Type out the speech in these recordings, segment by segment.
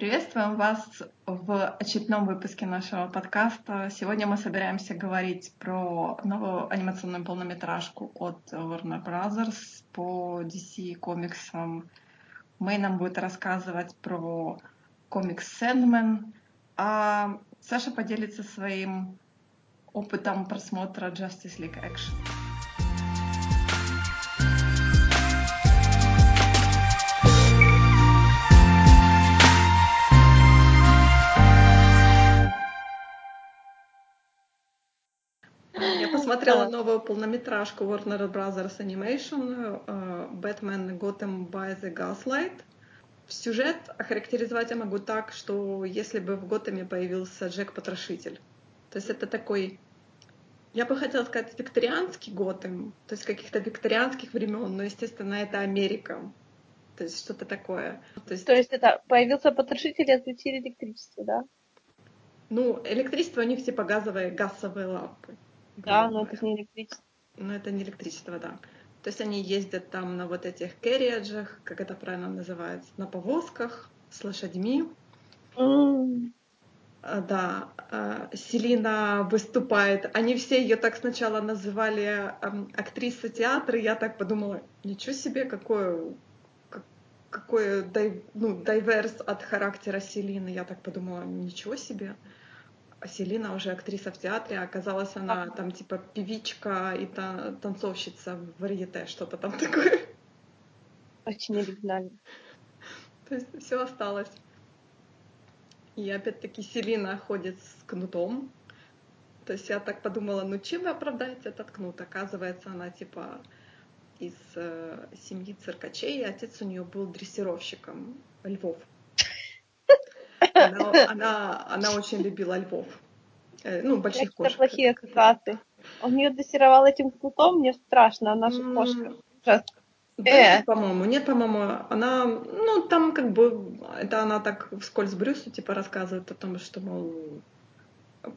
Приветствуем вас в очередном выпуске нашего подкаста. Сегодня мы собираемся говорить про новую анимационную полнометражку от Warner Brothers по DC комиксам. Мэй нам будет рассказывать про комикс Sandman, а Саша поделится своим опытом просмотра Justice League Action. Я посмотрела новую полнометражку Warner Brothers Animation Batman Gotham by the Gaslight. Сюжет охарактеризовать я могу так, что если бы в Готэме появился Джек Потрошитель. То есть это такой, я бы хотела сказать, викторианский Готэм, то есть каких-то викторианских времен, но, естественно, это Америка. То есть что-то такое. То есть, то есть это появился потрошитель и отключили электричество, да? Ну, электричество у них типа газовые, газовые лампы. Да, но это не электричество. Но это не электричество, да. То есть они ездят там на вот этих керриаджах, как это правильно называется, на повозках с лошадьми. Mm. Да, а, Селина выступает. Они все ее так сначала называли актриса театра. Я так подумала, ничего себе, какое какой ну, дайверс от характера Селины. Я так подумала, ничего себе. А Селина уже актриса в театре, а оказалась она там типа певичка и та, танцовщица в варьете, что-то там такое. Очень оригинально. То есть все осталось. И опять-таки Селина ходит с кнутом. То есть я так подумала, ну чем вы оправдаете этот кнут? Оказывается, она типа из э, семьи циркачей, и отец у нее был дрессировщиком львов. Она, она, она очень любила львов. Э, ну, больших кошек. плохие ассоциации. Он ее дрессировал этим кнутом, мне страшно, она же кошка. Ужасно. Да, э. по-моему, нет, по-моему, она, ну, там как бы, это она так вскользь Брюсу, типа, рассказывает о том, что, мол,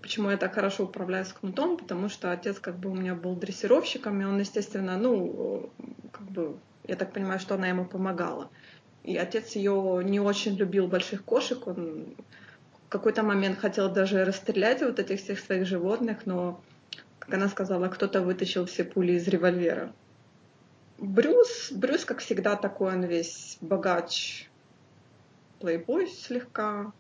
почему я так хорошо управляю с кнутом, потому что отец как бы у меня был дрессировщиком, и он, естественно, ну, как бы, я так понимаю, что она ему помогала. И отец ее не очень любил больших кошек. Он в какой-то момент хотел даже расстрелять вот этих всех своих животных, но, как она сказала, кто-то вытащил все пули из револьвера. Брюс, Брюс, как всегда, такой он весь богач, плейбой слегка,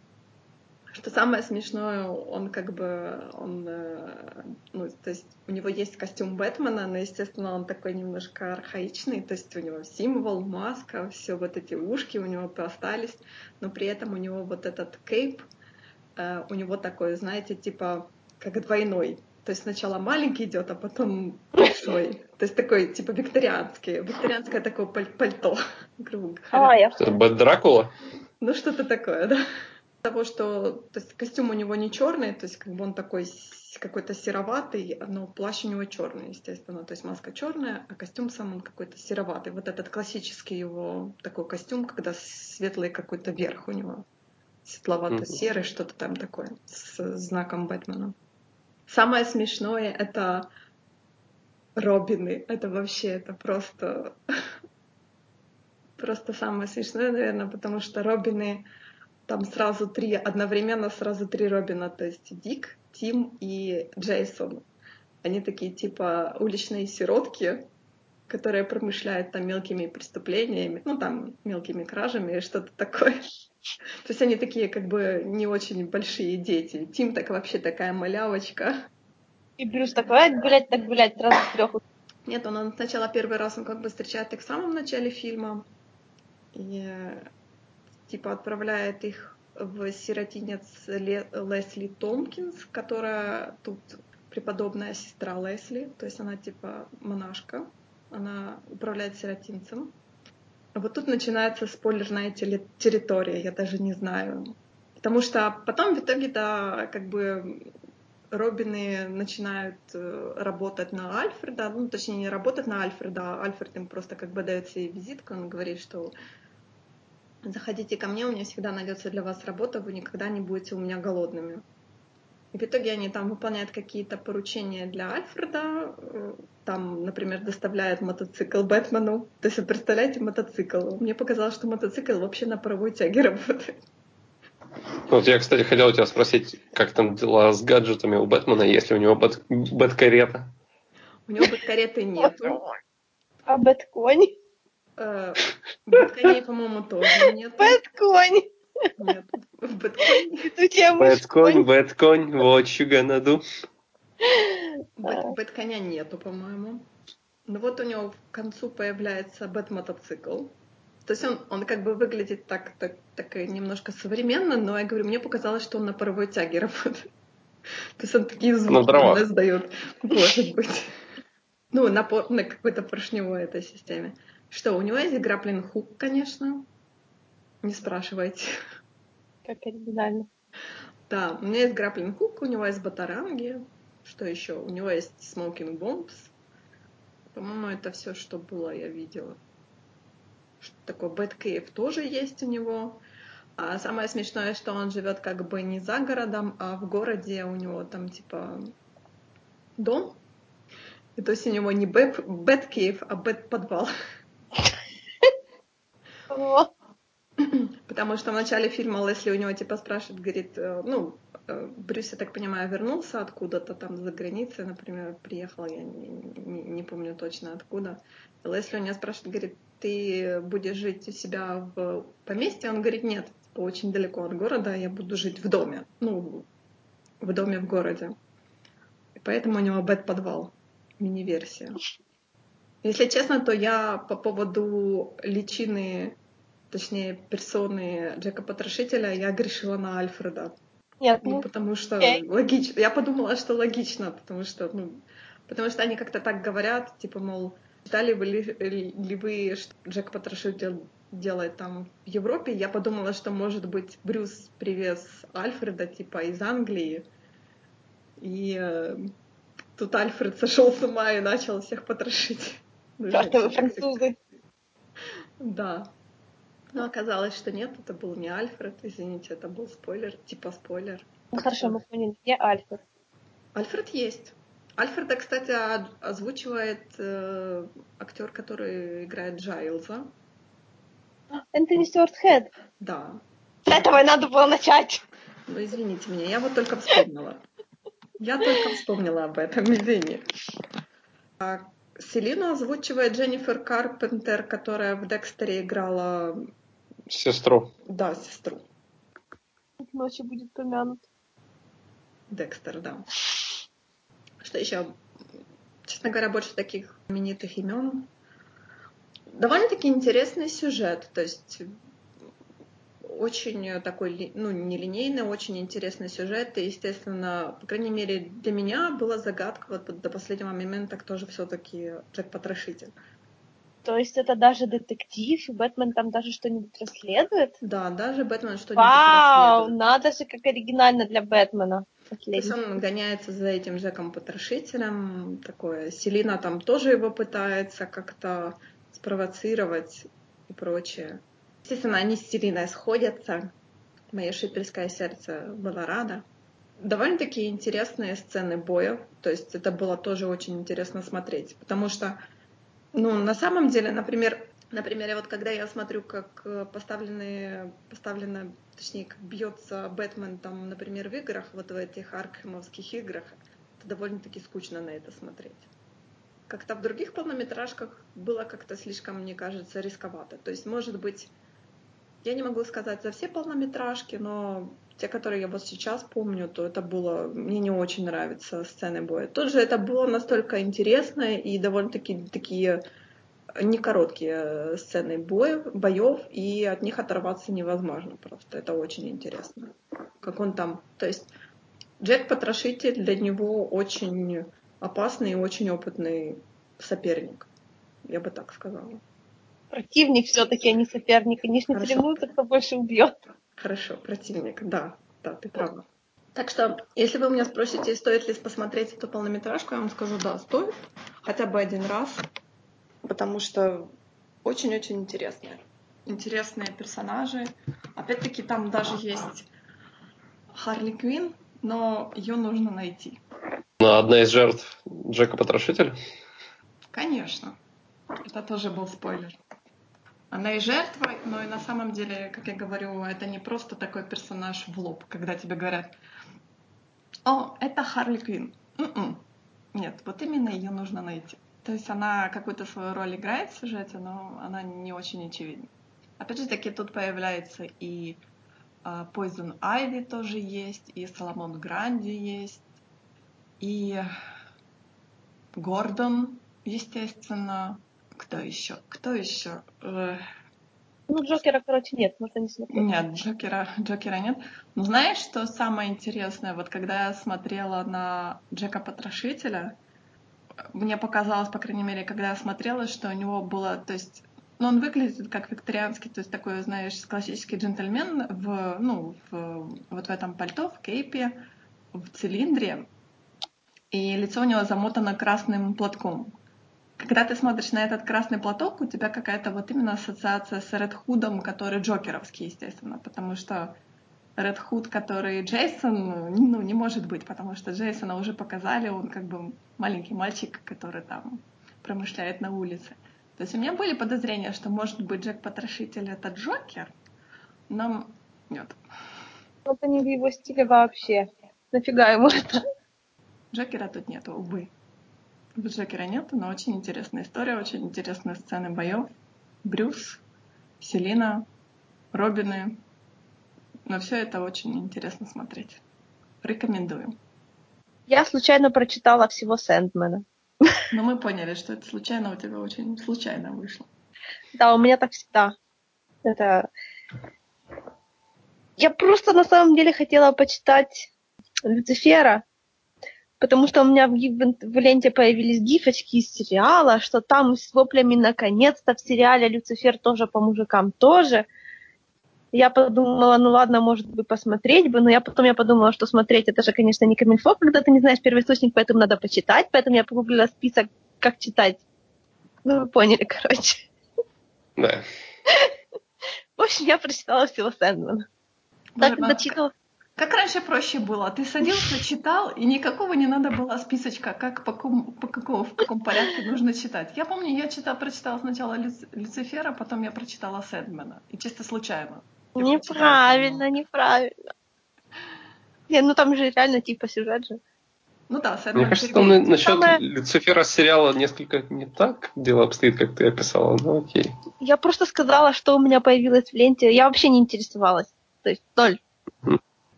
что самое смешное, он как бы, он, э, ну, то есть у него есть костюм Бэтмена, но, естественно, он такой немножко архаичный, то есть у него символ, маска, все вот эти ушки у него остались, но при этом у него вот этот кейп, э, у него такой, знаете, типа, как двойной. То есть сначала маленький идет, а потом большой. То есть такой, типа, викторианский. Викторианское такое пальто, грубо говоря. А, я... Это Дракула? Ну, что-то такое, да того, что то есть, костюм у него не черный, то есть как бы он такой какой-то сероватый, но плащ у него черный, естественно, то есть маска черная, а костюм сам он какой-то сероватый. Вот этот классический его такой костюм, когда светлый какой-то верх у него, светловато-серый, что-то там такое, с знаком Бэтмена. Самое смешное — это Робины. Это вообще, это просто... просто самое смешное, наверное, потому что Робины там сразу три, одновременно сразу три Робина, то есть Дик, Тим и Джейсон. Они такие типа уличные сиротки, которые промышляют там мелкими преступлениями, ну там мелкими кражами и что-то такое. То есть они такие как бы не очень большие дети. Тим так вообще такая малявочка. И Брюс такой, гулять так гулять, раз трех. Нет, он, он сначала первый раз он как бы встречает их в самом начале фильма. И типа отправляет их в сиротинец Лесли Томпкинс, которая тут преподобная сестра Лесли, то есть она типа монашка, она управляет сиротинцем. Вот тут начинается спойлерная территория, я даже не знаю. Потому что потом в итоге, да, как бы Робины начинают э, работать на Альфреда, ну, точнее, не работать на Альфреда, а Альфред им просто как бы дает себе визитку, он говорит, что заходите ко мне, у меня всегда найдется для вас работа, вы никогда не будете у меня голодными. И в итоге они там выполняют какие-то поручения для Альфреда, э, там, например, доставляют мотоцикл Бэтмену. То есть вы представляете мотоцикл? Мне показалось, что мотоцикл вообще на паровой тяге работает. Вот я, кстати, хотел у тебя спросить, как там дела с гаджетами у Бэтмена, если у него бэт, бэт-карета? У него бэт-кареты нету. А Бэтконь? Э, Бэтконей, по-моему, тоже нет. Бэтконь! Нет, бэтконь. Бэтконь, бэтконь, gonna do? Бэт, бэтконя нету, по-моему. Ну вот у него к концу появляется бэт-мотоцикл. То есть он, он как бы выглядит так, так, так немножко современно, но я говорю, мне показалось, что он на паровой тяге работает. То есть он такие звуки издает. Может быть. Ну, на, на какой-то поршневой этой системе. Что, у него есть граплин хук, конечно. Не спрашивайте. Как оригинально. Да, у меня есть граплин хук, у него есть батаранги. Что еще? У него есть smoking bombs. По-моему, это все, что было, я видела. Что такое Cave тоже есть у него. А самое смешное, что он живет как бы не за городом, а в городе у него там типа дом. И то есть у него не bad Cave, а Bad подвал. О, Потому что в начале фильма Лесли у него типа спрашивает, говорит, э, ну, э, Брюс, я так понимаю, вернулся откуда-то там за границей, например, приехал, я не, не- не помню точно откуда. Лесли у него спрашивает, говорит, ты будешь жить у себя в поместье? Он говорит, нет, типа, очень далеко от города, я буду жить в доме. Ну, в доме в городе. И поэтому у него бэт-подвал, мини-версия. Если честно, то я по поводу личины, точнее, персоны Джека Потрошителя, я грешила на Альфреда. Нет, Ну, ну, потому что окей. логично. Я подумала, что логично, потому что, ну, потому что они как-то так говорят, типа, мол, читали вы ли, ли вы, что Джек Потрошитель делает там в Европе? Я подумала, что, может быть, Брюс привез Альфреда, типа, из Англии, и э, тут Альфред сошел с ума и начал всех потрошить. Как французы. да. Но оказалось, что нет, это был не Альфред, извините, это был спойлер, типа спойлер. Ну хорошо, мы поняли, где Альфред? Альфред есть. Альфреда, кстати, озвучивает э, актер, который играет Джайлза. Энтони Стюарт Хэт. Да. С этого и надо было начать. Ну, извините меня, я вот только вспомнила. Я только вспомнила об этом, извини. А Селину озвучивает Дженнифер Карпентер, которая в Декстере играла, Сестру. да, сестру. Ночью будет помянут. Декстер, да. Что еще? Честно говоря, больше таких знаменитых имен. Довольно-таки интересный сюжет. То есть очень такой, ну, нелинейный, очень интересный сюжет. И, естественно, по крайней мере, для меня была загадка вот до последнего момента, кто же все-таки Джек Потрошитель. То есть это даже детектив, и Бэтмен там даже что-нибудь расследует? Да, даже Бэтмен что-нибудь Вау, расследует. надо же, как оригинально для Бэтмена. То есть он гоняется за этим Джеком Потрошителем. Такое. Селина там тоже его пытается как-то спровоцировать и прочее. Естественно, они с Селиной сходятся. Мое шипельское сердце было рада. Довольно-таки интересные сцены боя. То есть это было тоже очень интересно смотреть. Потому что, ну, на самом деле, например, Например, вот когда я смотрю, как э, поставлены, поставлено, точнее, как бьется Бэтмен там, например, в играх, вот в этих аркхемовских играх, это довольно-таки скучно на это смотреть. Как-то в других полнометражках было как-то слишком, мне кажется, рисковато. То есть, может быть, я не могу сказать за все полнометражки, но те, которые я вот сейчас помню, то это было... Мне не очень нравятся сцены боя. Тут же это было настолько интересно и довольно-таки такие не короткие сцены боев, боев, и от них оторваться невозможно просто. Это очень интересно. Как он там... То есть Джек Потрошитель для него очень опасный и очень опытный соперник. Я бы так сказала. Противник все-таки, а не соперник. Они ж не Хорошо. соревнуются, кто больше убьет. Хорошо, противник, да, да, ты права. Так что, если вы меня спросите, стоит ли посмотреть эту полнометражку, я вам скажу, да, стоит. Хотя бы один раз. Потому что очень-очень интересные. Интересные персонажи. Опять-таки, там даже есть Харли Квин, но ее нужно найти. Одна из жертв Джека Потрошителя. Конечно. Это тоже был спойлер. Она и жертва, но и на самом деле, как я говорю, это не просто такой персонаж в лоб, когда тебе говорят, о, это Харли Квинн. М-м. Нет, вот именно ее нужно найти. То есть она какую-то свою роль играет в сюжете, но она не очень очевидна. Опять же таки, тут появляется и uh, Poison Ivy тоже есть, и Соломон Гранди есть, и Гордон, естественно. Кто еще? Кто еще? Э, ну, Джокера, короче, нет, можно не смотреть. Нет, Джокера, Джокера нет. Но знаешь, что самое интересное? Вот когда я смотрела на Джека Потрошителя, мне показалось, по крайней мере, когда я смотрела, что у него было, то есть, ну, он выглядит как викторианский, то есть такой, знаешь, классический джентльмен в, ну, в, вот в этом пальто, в кейпе, в цилиндре, и лицо у него замотано красным платком. Когда ты смотришь на этот красный платок, у тебя какая-то вот именно ассоциация с Ред Худом, который джокеровский, естественно, потому что Ред Худ, который Джейсон, ну, не может быть, потому что Джейсона уже показали, он как бы маленький мальчик, который там промышляет на улице. То есть у меня были подозрения, что может быть Джек Потрошитель это Джокер, но нет. Это не в его стиле вообще. Нафига ему это? Джокера тут нету, увы. Джокера нету, но очень интересная история, очень интересные сцены боев. Брюс, Селина, Робины. Но все это очень интересно смотреть. Рекомендую. Я случайно прочитала всего Сэндмена. Но мы поняли, что это случайно у тебя очень случайно вышло. Да, у меня так всегда. Это... Я просто на самом деле хотела почитать Люцифера, потому что у меня в, в, в ленте появились гифочки из сериала, что там с воплями наконец-то в сериале Люцифер тоже по мужикам тоже. Я подумала, ну ладно, может быть, посмотреть бы, но я потом я подумала, что смотреть это же, конечно, не камильфо, когда ты не знаешь первоисточник, поэтому надо почитать, поэтому я погуглила список, как читать. Ну, вы поняли, короче. Да. В общем, я прочитала всего Сэндмана. Так, дочитала. Как раньше проще было? Ты садился, читал, и никакого не надо было списочка, как по, ком, по какому, в каком порядке нужно читать. Я помню, я читала, прочитала сначала Люци, Люцифера, потом я прочитала Сэдмена. И чисто случайно. Неправильно, неправильно. Не, ну там же реально типа сюжет же. Ну да, Сэдмен Мне кажется, там насчет Самое... Люцифера сериала несколько не так дело обстоит, как ты описала, но окей. Я просто сказала, что у меня появилось в ленте. Я вообще не интересовалась. То есть ноль.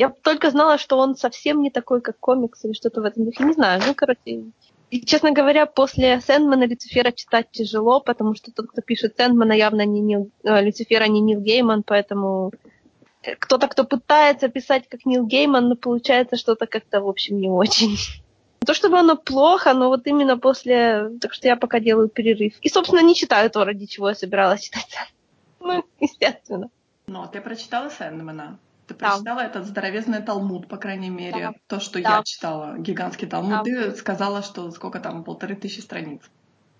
Я только знала, что он совсем не такой, как комикс или что-то в этом духе. Не знаю, ну, короче. И, честно говоря, после Сэндмана Люцифера читать тяжело, потому что тот, кто пишет Сэндмана, явно не Нил, э, Люцифера, не Нил Гейман, поэтому кто-то, кто пытается писать как Нил Гейман, но получается что-то как-то, в общем, не очень. Не то чтобы оно плохо, но вот именно после... Так что я пока делаю перерыв. И, собственно, не читаю то, ради чего я собиралась читать. Ну, естественно. Но ты прочитала Сэндмана? Ты прочитала да. этот здоровезный Талмуд, по крайней мере, да. то, что да. я читала, гигантский Талмуд. Да. Ты сказала, что сколько там, полторы тысячи страниц.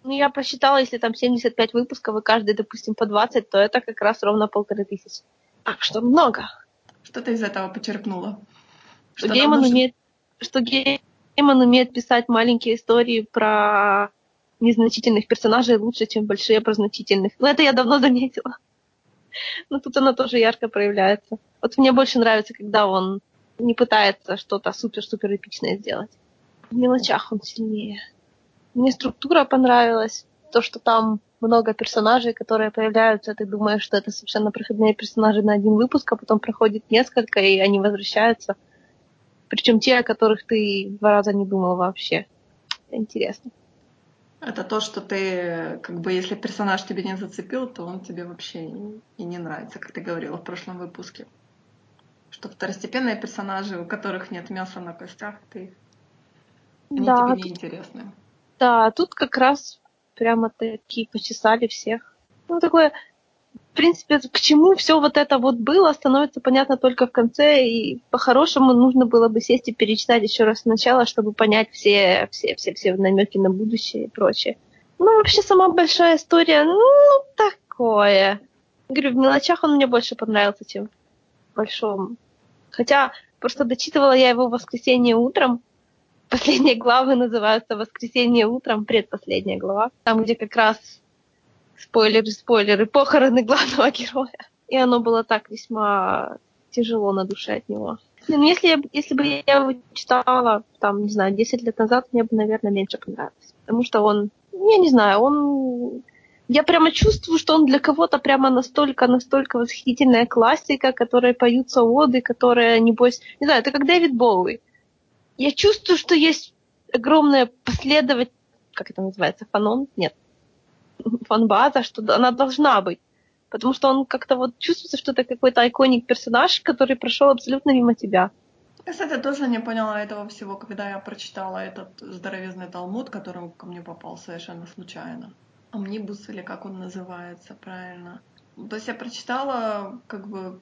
Ну, я посчитала, если там 75 выпусков, и каждый, допустим, по 20, то это как раз ровно полторы тысячи. Так что много. Что ты из этого почерпнула? Что, что Гейман, нужно... умеет, что Гейман умеет писать маленькие истории про незначительных персонажей лучше, чем большие про значительных. Но это я давно заметила. Но тут она тоже ярко проявляется. Вот мне больше нравится, когда он не пытается что-то супер-супер эпичное сделать. В мелочах он сильнее. Мне структура понравилась. То, что там много персонажей, которые появляются, ты думаешь, что это совершенно проходные персонажи на один выпуск, а потом проходит несколько, и они возвращаются. Причем те, о которых ты два раза не думал вообще. Это интересно. Это то, что ты, как бы, если персонаж тебе не зацепил, то он тебе вообще и не нравится, как ты говорила в прошлом выпуске что второстепенные персонажи, у которых нет мяса на костях, ты они да, тебе не интересны. Да, тут как раз прямо такие почесали всех. Ну, такое, в принципе, к чему все вот это вот было, становится понятно только в конце, и по-хорошему нужно было бы сесть и перечитать еще раз сначала, чтобы понять все, все, все, все намеки на будущее и прочее. Ну, вообще, сама большая история, ну, такое. Говорю, в мелочах он мне больше понравился, чем в большом. Хотя просто дочитывала я его в воскресенье утром. Последние главы называются «Воскресенье утром», предпоследняя глава. Там, где как раз спойлеры, спойлеры, похороны главного героя. И оно было так весьма тяжело на душе от него. Ну, если, если бы я его читала, там, не знаю, 10 лет назад, мне бы, наверное, меньше понравилось. Потому что он, я не знаю, он... Я прямо чувствую, что он для кого-то прямо настолько, настолько восхитительная классика, которой поются оды, которые, небось... Не знаю, это как Дэвид Боуи. Я чувствую, что есть огромная последовательность... Как это называется? Фанон? Нет. Фанбаза, что она должна быть потому что он как-то вот чувствуется, что это какой-то иконик персонаж, который прошел абсолютно мимо тебя. Я, кстати, тоже не поняла этого всего, когда я прочитала этот здоровезный талмуд, который ко мне попал совершенно случайно. Амнибус или как он называется правильно. То есть я прочитала, как бы,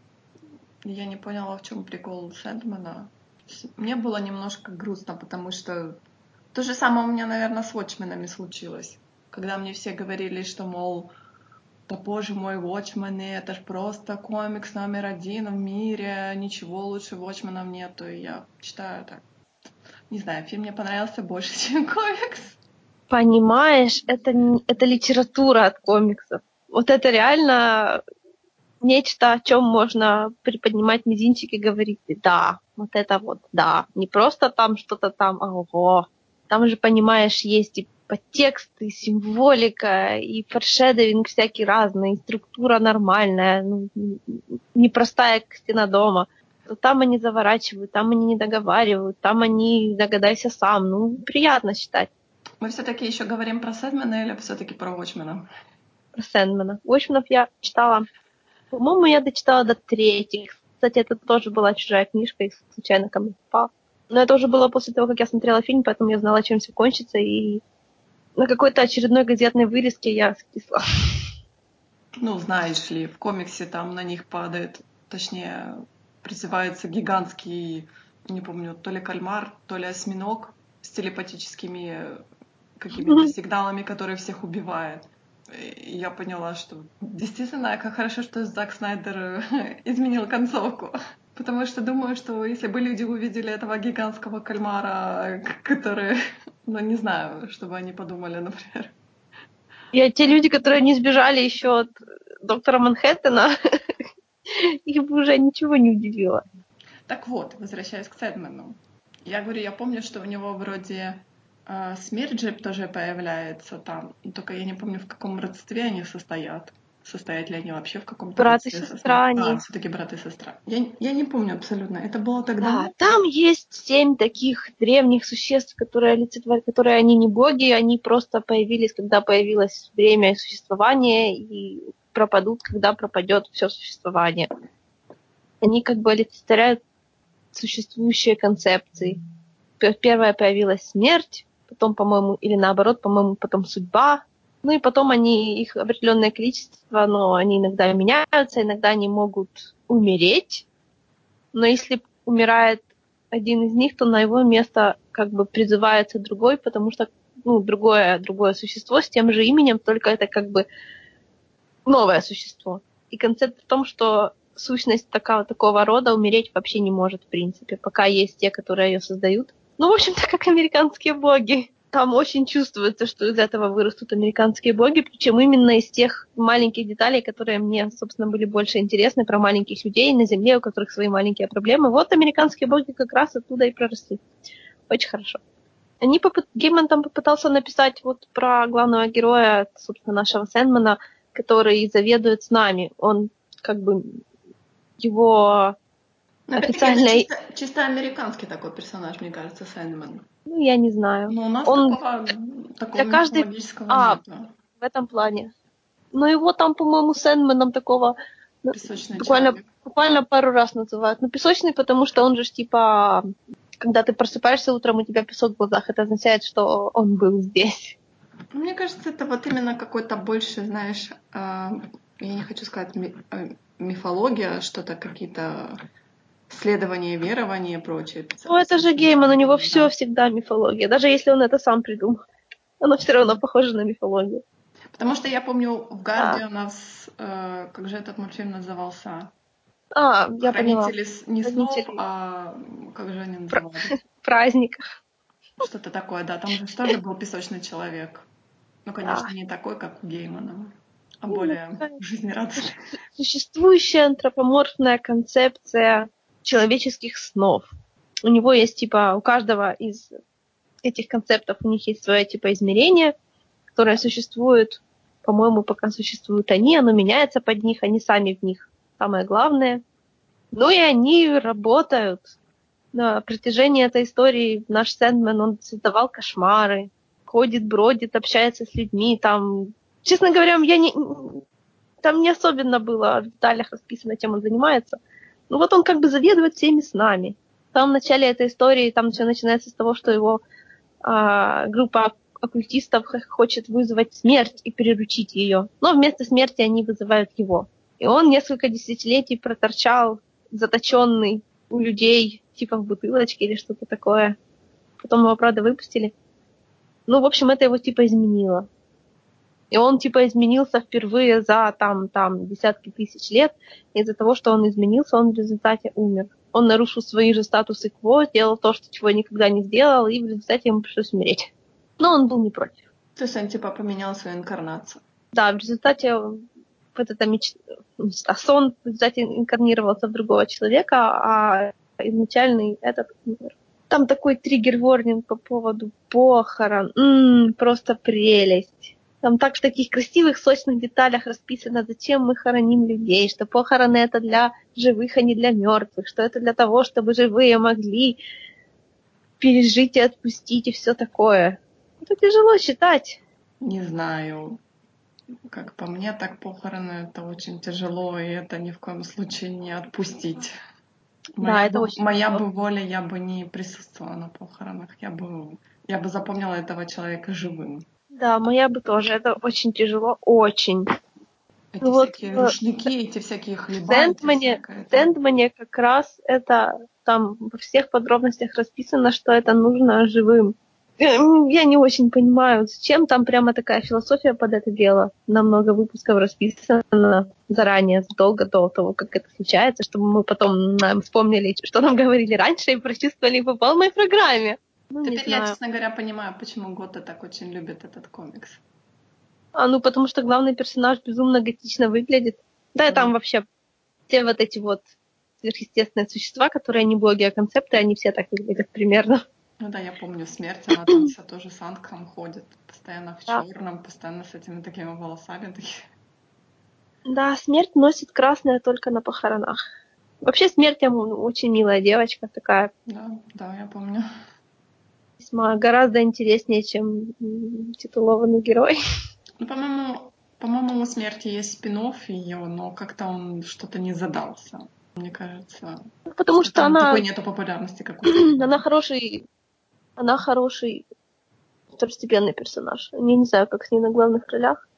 я не поняла, в чем прикол Сэндмана. Мне было немножко грустно, потому что то же самое у меня, наверное, с Watchmen'ами случилось. Когда мне все говорили, что, мол, да боже мой, Watchmen, это ж просто комикс номер один в мире, ничего лучше Watchmen'ов нету. И я читаю так. Не знаю, фильм мне понравился больше, чем комикс. Понимаешь, это, это литература от комиксов. Вот это реально нечто, о чем можно приподнимать мизинчик и говорить, да, вот это вот, да. Не просто там что-то там, ого. Там же, понимаешь, есть и подтексты, символика и форшедовинг всякий разный, структура нормальная, ну, непростая стена дома. То там они заворачивают, там они не договаривают, там они догадайся сам. Ну, приятно читать. Мы все-таки еще говорим про Сэндмена или все-таки про Watchmена? Про Сэндмена. Watchmenов я читала. По-моему, я дочитала до третьих. Кстати, это тоже была чужая книжка, и случайно ко мне попала. Но это уже было после того, как я смотрела фильм, поэтому я знала, чем все кончится, и на какой-то очередной газетной вырезке я скисла. Ну, знаешь ли, в комиксе там на них падает, точнее, призывается гигантский, не помню, то ли кальмар, то ли осьминог с телепатическими какими-то сигналами, которые всех убивает. И я поняла, что действительно, как хорошо, что Зак Снайдер изменил концовку. Потому что думаю, что если бы люди увидели этого гигантского кальмара, который, ну не знаю, чтобы они подумали, например. И те люди, которые не сбежали еще от доктора Манхэттена, их бы уже ничего не удивило. Так вот, возвращаясь к Сэдмену. Я говорю, я помню, что у него вроде э, смерть же тоже появляется там, только я не помню, в каком родстве они состоят состоят ли они вообще в каком-то брат и сестра они. А, все-таки брат и сестра. Я, я не помню абсолютно. Это было тогда. Да, там есть семь таких древних существ, которые олицетворяют, которые они не боги, они просто появились, когда появилось время существования и пропадут, когда пропадет все существование. Они как бы олицетворяют существующие концепции. Первая появилась смерть, потом, по-моему, или наоборот, по-моему, потом судьба, ну и потом они, их определенное количество, но они иногда меняются, иногда они могут умереть. Но если умирает один из них, то на его место как бы призывается другой, потому что ну, другое, другое существо с тем же именем, только это как бы новое существо. И концепт в том, что сущность такого, такого рода умереть вообще не может, в принципе, пока есть те, которые ее создают. Ну, в общем-то, как американские боги там очень чувствуется, что из этого вырастут американские боги, причем именно из тех маленьких деталей, которые мне, собственно, были больше интересны про маленьких людей на Земле, у которых свои маленькие проблемы. Вот американские боги как раз оттуда и проросли. Очень хорошо. Они попыт... Гейман там попытался написать вот про главного героя, собственно, нашего Сэндмана, который заведует с нами. Он как бы его но официально... Чисто, чисто американский такой персонаж, мне кажется, Сэндман. Ну, я не знаю. Ну, у нас Он... такого, такого для каждой... а, в этом плане. Но его там, по-моему, Сэндманом такого ну, Песочный буквально, буквально пару раз называют. Ну, песочный, потому что он же типа, когда ты просыпаешься утром, у тебя песок в глазах, это означает, что он был здесь. Мне кажется, это вот именно какой-то больше, знаешь, э, я не хочу сказать ми- э, мифология, что-то какие-то следование верования и прочее. Ну, это же Гейман, у него да. все всегда мифология, даже если он это сам придумал. Оно все равно похоже на мифологию. Потому что я помню, в Гарде у нас, э, как же этот мультфильм назывался? А, я Хранители поняла. не снов, а как же они назывались? Праздник. Что-то такое, да. Там же тоже был песочный человек. Ну, конечно, а. не такой, как у Геймана. а более ну, жизнерадостная. Существующая антропоморфная концепция человеческих снов. У него есть, типа, у каждого из этих концептов у них есть свое, типа, измерение, которое существует, по-моему, пока существуют они, оно меняется под них, они сами в них самое главное. Ну и они работают. На протяжении этой истории наш Сэндмен, он создавал кошмары, ходит, бродит, общается с людьми, там... Честно говоря, я не... Там не особенно было в деталях расписано, чем он занимается. Ну вот он как бы заведует всеми с нами. В самом начале этой истории там все начинается с того, что его а, группа оккультистов хочет вызвать смерть и приручить ее. Но вместо смерти они вызывают его. И он несколько десятилетий проторчал заточенный у людей, типа в бутылочке или что-то такое. Потом его, правда, выпустили. Ну, в общем, это его типа изменило. И он типа изменился впервые за там, там десятки тысяч лет. Из-за того, что он изменился, он в результате умер. Он нарушил свои же статусы кво, сделал то, что чего никогда не сделал, и в результате ему пришлось умереть. Но он был не против. То есть он типа поменял свою инкарнацию. Да, в результате вот эта меч... а сон в результате инкарнировался в другого человека, а изначальный этот умер. Там такой триггер-ворнинг по поводу похорон. М-м, просто прелесть. Там так в таких красивых, сочных деталях расписано, зачем мы хороним людей, что похороны это для живых, а не для мертвых, что это для того, чтобы живые могли пережить и отпустить и все такое. Это тяжело считать. Не знаю. Как по мне, так похороны это очень тяжело, и это ни в коем случае не отпустить. Моя, да, это бы, очень моя бы воля, я бы не присутствовала на похоронах. Я бы, я бы запомнила этого человека живым. Да, моя бы тоже. Это очень тяжело, очень. Эти ну вот, всякие рушники, эти всякие хлеба. Сэндмане, Сэндмане как раз это там во всех подробностях расписано, что это нужно живым. Я не очень понимаю, зачем там прямо такая философия под это дело. На много выпусков расписано заранее, задолго до того, как это случается, чтобы мы потом вспомнили, что нам говорили раньше и прочувствовали по полной программе. Ну, Теперь я, честно говоря, понимаю, почему Гота так очень любит этот комикс. А, ну, потому что главный персонаж безумно готично выглядит. Да, и там вообще все вот эти вот сверхъестественные существа, которые не боги, а концепты, они все так выглядят примерно. Ну да, я помню смерть, она там вся тоже с Ангхом ходит, постоянно в да. черном, постоянно с этими такими волосами. Такие. Да, смерть носит красное только на похоронах. Вообще смерть очень милая девочка такая. Да, да, я помню. Весьма гораздо интереснее, чем титулованный герой. Ну, по-моему, по-моему, у смерти есть спин ее, но как-то он что-то не задался. Мне кажется. Потому что, что она... Такой нету популярности какой-то. она хороший она хороший второстепенный персонаж. Я не знаю, как с ней на главных ролях,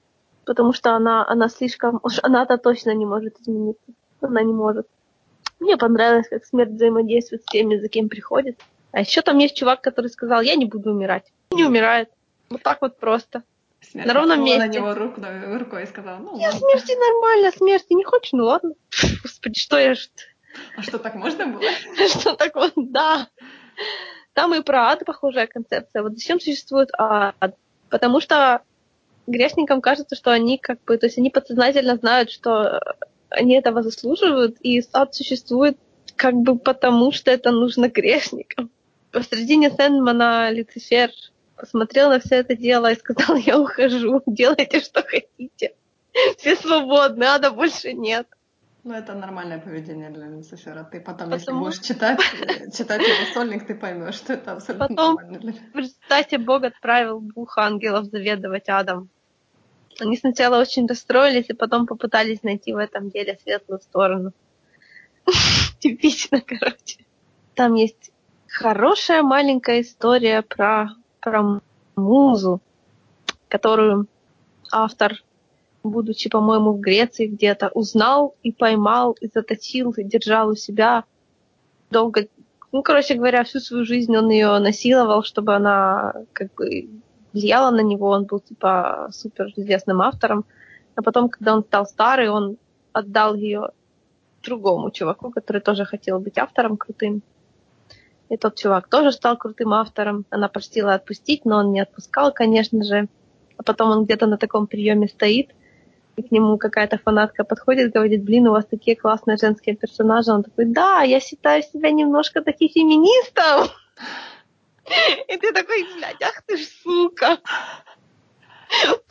потому что она, она слишком... Она-то точно не может измениться. Она не может. Мне понравилось, как смерть взаимодействует с теми, за кем приходит. А еще там есть чувак, который сказал, я не буду умирать. И не умирает. Вот так вот просто. Смерть на ровном месте. на него руку, рукой и сказала, ну ладно. смерти нормально, смерти не хочешь, ну ладно. Господи, что я... А что, так можно было? Что так вот, да. Там и про ад похожая концепция. Вот зачем существует ад? Потому что грешникам кажется, что они как бы, то есть они подсознательно знают, что они этого заслуживают, и ад существует как бы потому, что это нужно грешникам. Посредине Сэндмана Люцифер посмотрел на все это дело и сказал, я ухожу, делайте, что хотите. Все свободны, ада больше нет. Ну, это нормальное поведение для Люцифера. Ты потом, Потому... если будешь читать, читать его сольник, ты поймешь, что это абсолютно потом, нормально для В результате Бог отправил двух ангелов заведовать адом. Они сначала очень расстроились, и потом попытались найти в этом деле светлую сторону. Типично, короче. Там есть хорошая маленькая история про, про музу, которую автор будучи, по-моему, в Греции где-то, узнал и поймал, и заточил, и держал у себя долго. Ну, короче говоря, всю свою жизнь он ее насиловал, чтобы она как бы влияла на него. Он был типа супер известным автором. А потом, когда он стал старый, он отдал ее другому чуваку, который тоже хотел быть автором крутым. И тот чувак тоже стал крутым автором. Она просила отпустить, но он не отпускал, конечно же. А потом он где-то на таком приеме стоит и к нему какая-то фанатка подходит, говорит, блин, у вас такие классные женские персонажи. Он такой, да, я считаю себя немножко таким феминистом. И ты такой, блядь, ах ты ж сука.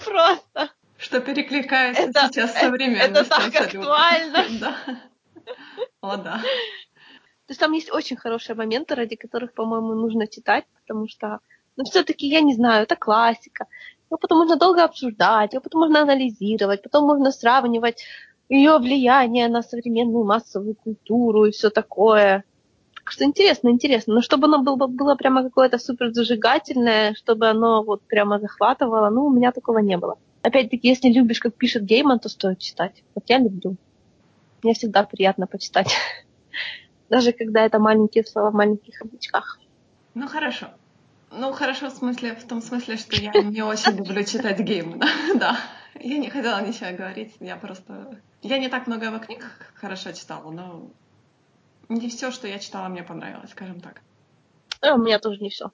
Просто. Что перекликается это, сейчас с современностью. Это так актуально. Да. О, да. То есть там есть очень хорошие моменты, ради которых, по-моему, нужно читать, потому что, ну, все-таки, я не знаю, это классика. Его потом можно долго обсуждать, его потом можно анализировать, потом можно сравнивать ее влияние на современную массовую культуру и все такое. Так что интересно, интересно. Но чтобы оно было, было прямо какое-то супер зажигательное, чтобы оно вот прямо захватывало, ну, у меня такого не было. Опять-таки, если любишь, как пишет Гейман, то стоит читать. Вот я люблю. Мне всегда приятно почитать. Даже когда это маленькие слова в маленьких облачках. Ну, хорошо. Ну, хорошо в смысле, в том смысле, что я не очень люблю читать геймы, да. Я не хотела ничего говорить, я просто... Я не так много его книг хорошо читала, но не все, что я читала, мне понравилось, скажем так. А, у меня тоже не все.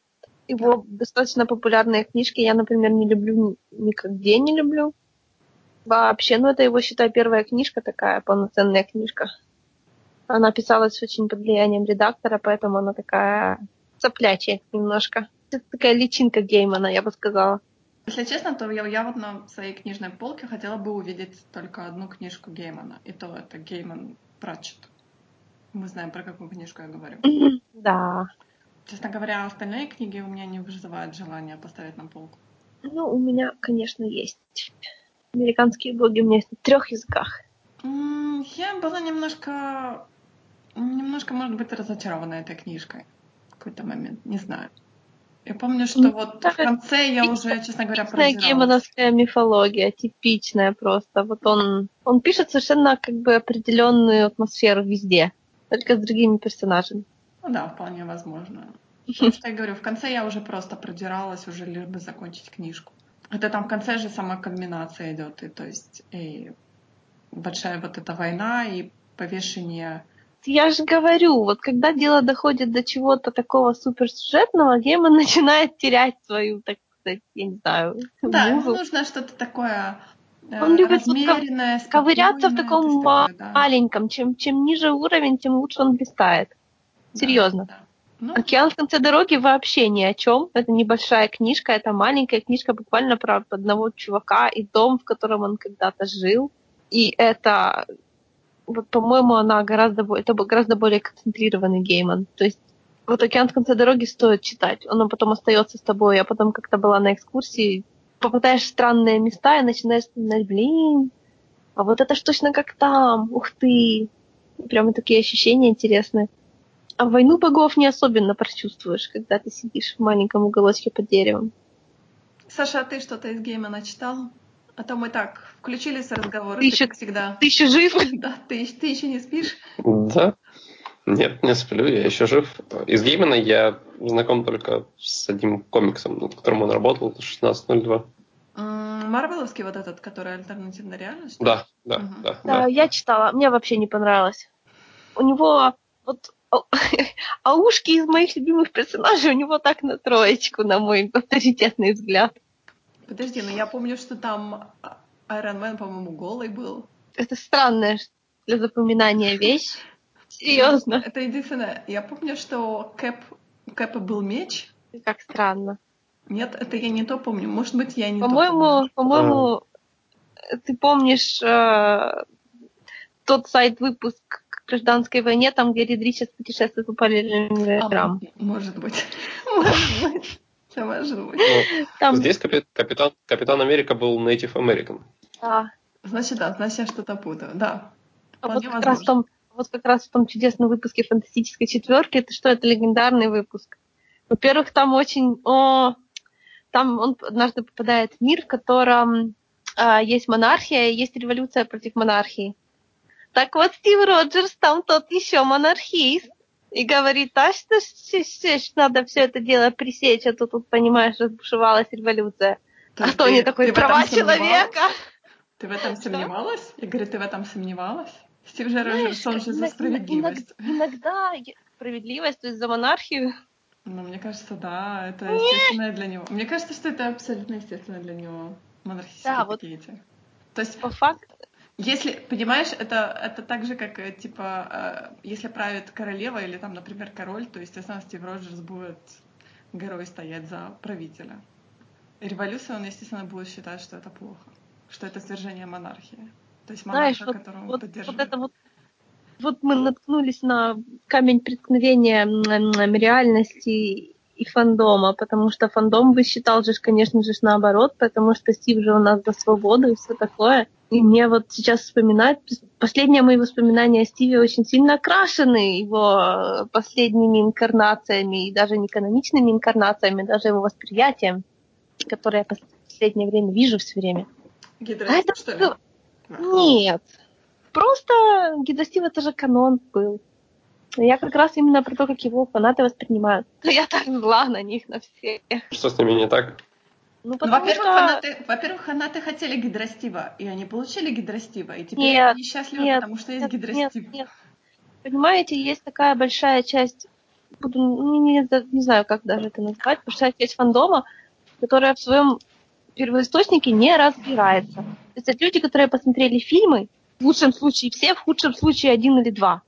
Его да. достаточно популярные книжки я, например, не люблю, никогда не люблю. Вообще, ну это его, считай, первая книжка такая, полноценная книжка. Она писалась очень под влиянием редактора, поэтому она такая цеплячая немножко. Это такая личинка Геймана, я бы сказала. Если честно, то я, я вот на своей книжной полке хотела бы увидеть только одну книжку Геймана. И то это Гейман Пратчет. Мы знаем, про какую книжку я говорю. Да. Честно говоря, остальные книги у меня не вызывают желания поставить на полку. Ну, у меня, конечно, есть. Американские блоги у меня есть на трех языках. Я была немножко, немножко, может быть, разочарована этой книжкой в какой-то момент, не знаю. Я помню, что вот в конце я уже, честно говоря, продиралась. геймановская мифология, типичная просто. Вот он, он пишет совершенно как бы определенную атмосферу везде, только с другими персонажами. Ну да, вполне возможно. Потому что я говорю, в конце я уже просто продиралась, уже лишь бы закончить книжку. Это там в конце же сама кульминация идет, и то есть и большая вот эта война и повешение я же говорю, вот когда дело доходит до чего-то такого суперсюжетного, Гейман начинает терять свою, так сказать, я не знаю, Да, ему нужно что-то такое э, Он любит вот ковыряться в таком такое, да. маленьком. Чем, чем ниже уровень, тем лучше он блистает. Серьезно. Да, да. Ну, Океан в конце дороги вообще ни о чем. Это небольшая книжка, это маленькая книжка буквально про одного чувака и дом, в котором он когда-то жил. И это вот, по-моему, она гораздо, это гораздо более концентрированный гейман. То есть вот «Океан в конце дороги» стоит читать. Он потом остается с тобой. Я потом как-то была на экскурсии, попадаешь в странные места и начинаешь вспоминать, блин, а вот это ж точно как там, ух ты. Прямо такие ощущения интересные. А войну богов не особенно прочувствуешь, когда ты сидишь в маленьком уголочке под деревом. Саша, а ты что-то из гейма читал? А то мы так включились в разговор, ты, ты еще, как всегда. Ты еще жив? Да, ты, ты еще не спишь? Да. Нет, не сплю, я еще жив. Из Геймана я знаком только с одним комиксом, над которым он работал, 1602. Марвеловский вот этот, который альтернативная реальность? Да, да, угу. да, да. Да, я читала, мне вообще не понравилось. У него вот а ушки из моих любимых персонажей у него так на троечку, на мой авторитетный взгляд. Подожди, но я помню, что там Iron Man, по-моему, голый был. Это странная для запоминания вещь. Серьезно. Это единственное. Я помню, что Кэп, у Кэпа был меч. Как странно. Нет, это я не то помню. Может быть, я не по-моему, то помню. По-моему, а. ты помнишь э, тот сайт-выпуск к гражданской войне, там, где Рид Ричард путешествует по параллельным а, Может быть. Может быть. Это быть. Ну, Там... Здесь капитан, капитан Америка был Native American. Да. Значит, да, значит, я что-то путаю. Да. А вот как, раз в том, вот как раз в том чудесном выпуске фантастической четверки, это что, это легендарный выпуск. Во-первых, там очень... О, там он однажды попадает в мир, в котором э, есть монархия и есть революция против монархии. Так вот, Стив Роджерс там тот еще монархист и говорит, а что, надо все это дело пресечь, а то тут, понимаешь, разбушевалась революция. То а кто не такой права человека? Ты в этом сомневалась? Я говорю, ты в этом сомневалась? Стив же Роджерс, он же за справедливость. Иногда справедливость, то есть за монархию. Ну, мне кажется, да, это естественное для него. Мне кажется, что это абсолютно естественно для него. Монархические да, вот, эти. То есть по факту если, понимаешь, это, это так же, как, э, типа, э, если правит королева или там, например, король, то, естественно, Стив Роджерс будет герой стоять за правителя. Революция, он, естественно, будет считать, что это плохо, что это свержение монархии. То есть монарха, Знаешь, вот, которого он вот, поддерживает. вот это вот вот мы наткнулись на камень преткновения реальности и фандома, потому что фандом бы считал же, конечно же, наоборот, потому что Стив же у нас за свободу и все такое. И мне вот сейчас вспоминать, последние мои воспоминания о Стиве очень сильно окрашены его последними инкарнациями, и даже не каноничными инкарнациями, даже его восприятием, которое я в последнее время вижу все время. Гидростив, а это что ли? Нет. Просто Гидростив это же канон был. Я как раз именно про то, как его фанаты воспринимают. Я так зла на них, на всех. Что с ними не так? Ну, ну во-первых, что... фанаты, во-первых, фанаты хотели гидростива, и они получили гидростива, и теперь нет, они счастливы, нет, потому что есть гидростив. Нет, нет. Понимаете, есть такая большая часть, буду, не, не, не знаю, как даже это назвать, большая часть фандома, которая в своем первоисточнике не разбирается. То есть это люди, которые посмотрели фильмы, в лучшем случае все, в худшем случае один или два.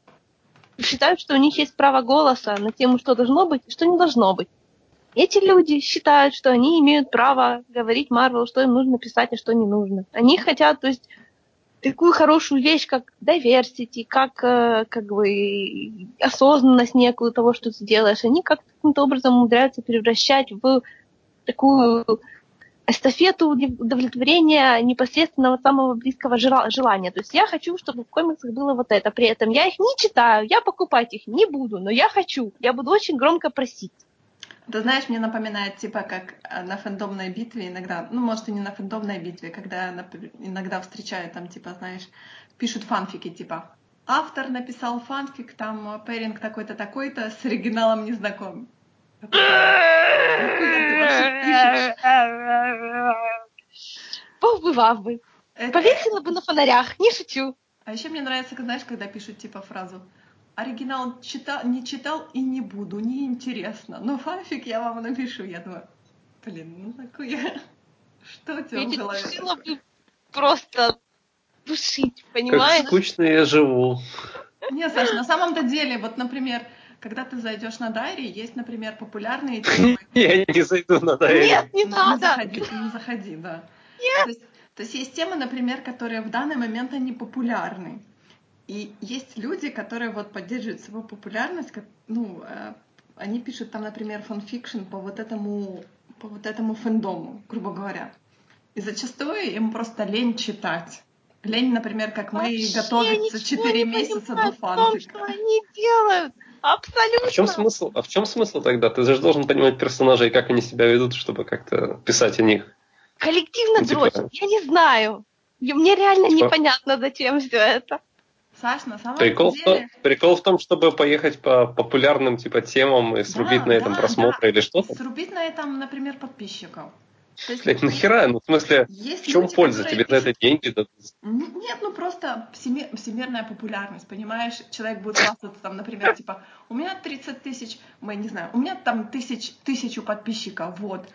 И считают, что у них есть право голоса на тему, что должно быть и что не должно быть. Эти люди считают, что они имеют право говорить Марвел, что им нужно писать, а что не нужно. Они хотят, то есть, такую хорошую вещь, как diversity, как, э, как бы осознанность некую того, что ты делаешь, они как-то каким-то образом умудряются превращать в такую эстафету удовлетворения непосредственного самого близкого желания. То есть я хочу, чтобы в комиксах было вот это. При этом я их не читаю, я покупать их не буду, но я хочу. Я буду очень громко просить. Ты знаешь, мне напоминает, типа, как э, на фэндомной битве иногда, ну, может, и не на фэндомной битве, когда иногда встречают там, типа, знаешь, пишут фанфики, типа, автор написал фанфик, там, э, пэринг такой-то, такой-то, с оригиналом не знаком. Вов бы, Повесила бы на фонарях, не шучу. А еще мне нравится, знаешь, когда пишут типа фразу оригинал читал, не читал и не буду, неинтересно. Но фанфик я вам напишу. Я думаю, блин, ну такое... Что у тебя я в голове? Я бы просто душить, понимаешь? Как скучно я живу. Не, Саш, на самом-то деле, вот, например, когда ты зайдешь на Дайри, есть, например, популярные темы. Я не зайду на Дайри. Нет, не надо. Не заходи, не заходи, да. Нет. То есть, то есть есть темы, например, которые в данный момент они популярны. И есть люди, которые вот поддерживают свою популярность, как, ну, э, они пишут там, например, fanfiction по вот этому, по вот этому фэндому, грубо говоря. И зачастую им просто лень читать. Лень, например, как мы Вообще готовиться 4 месяца до фанфика. Том, что они делают. Абсолютно. А в чем смысл? А в чем смысл тогда? Ты же должен понимать персонажей, как они себя ведут, чтобы как-то писать о них. Коллективно ну, типа... дрочь. Я не знаю. Мне реально типа... непонятно, зачем все это. Саш, на самом прикол деле... В, прикол в том, чтобы поехать по популярным типа темам и срубить да, на этом да, просмотры да. или что-то. Срубить на этом, например, подписчиков. То есть, Блядь, нахера? Ну, в смысле, в чем люди, польза? Тебе пишут... за это деньги дадут? Нет, ну просто всемир... всемирная популярность, понимаешь? Человек будет хвастаться, там, например, типа, у меня 30 тысяч, мы не знаю, у меня там тысяч, тысячу подписчиков, вот.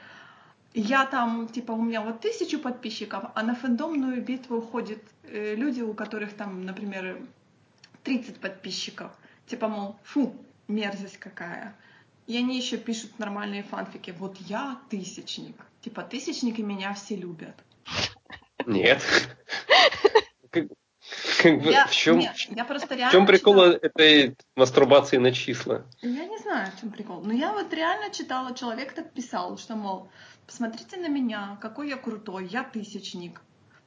Я там, типа, у меня вот тысячу подписчиков, а на фэндомную битву ходят э, люди, у которых там, например, 30 подписчиков. Типа, мол, фу, мерзость какая. И они еще пишут нормальные фанфики. Вот я тысячник. Типа, тысячники меня все любят. Нет. Как бы, я, в чем, нет, я просто реально в чем прикол читала... этой мастурбации на числа? Я не знаю, в чем прикол. Но я вот реально читала, человек так писал, что, мол, посмотрите на меня, какой я крутой, я тысячник.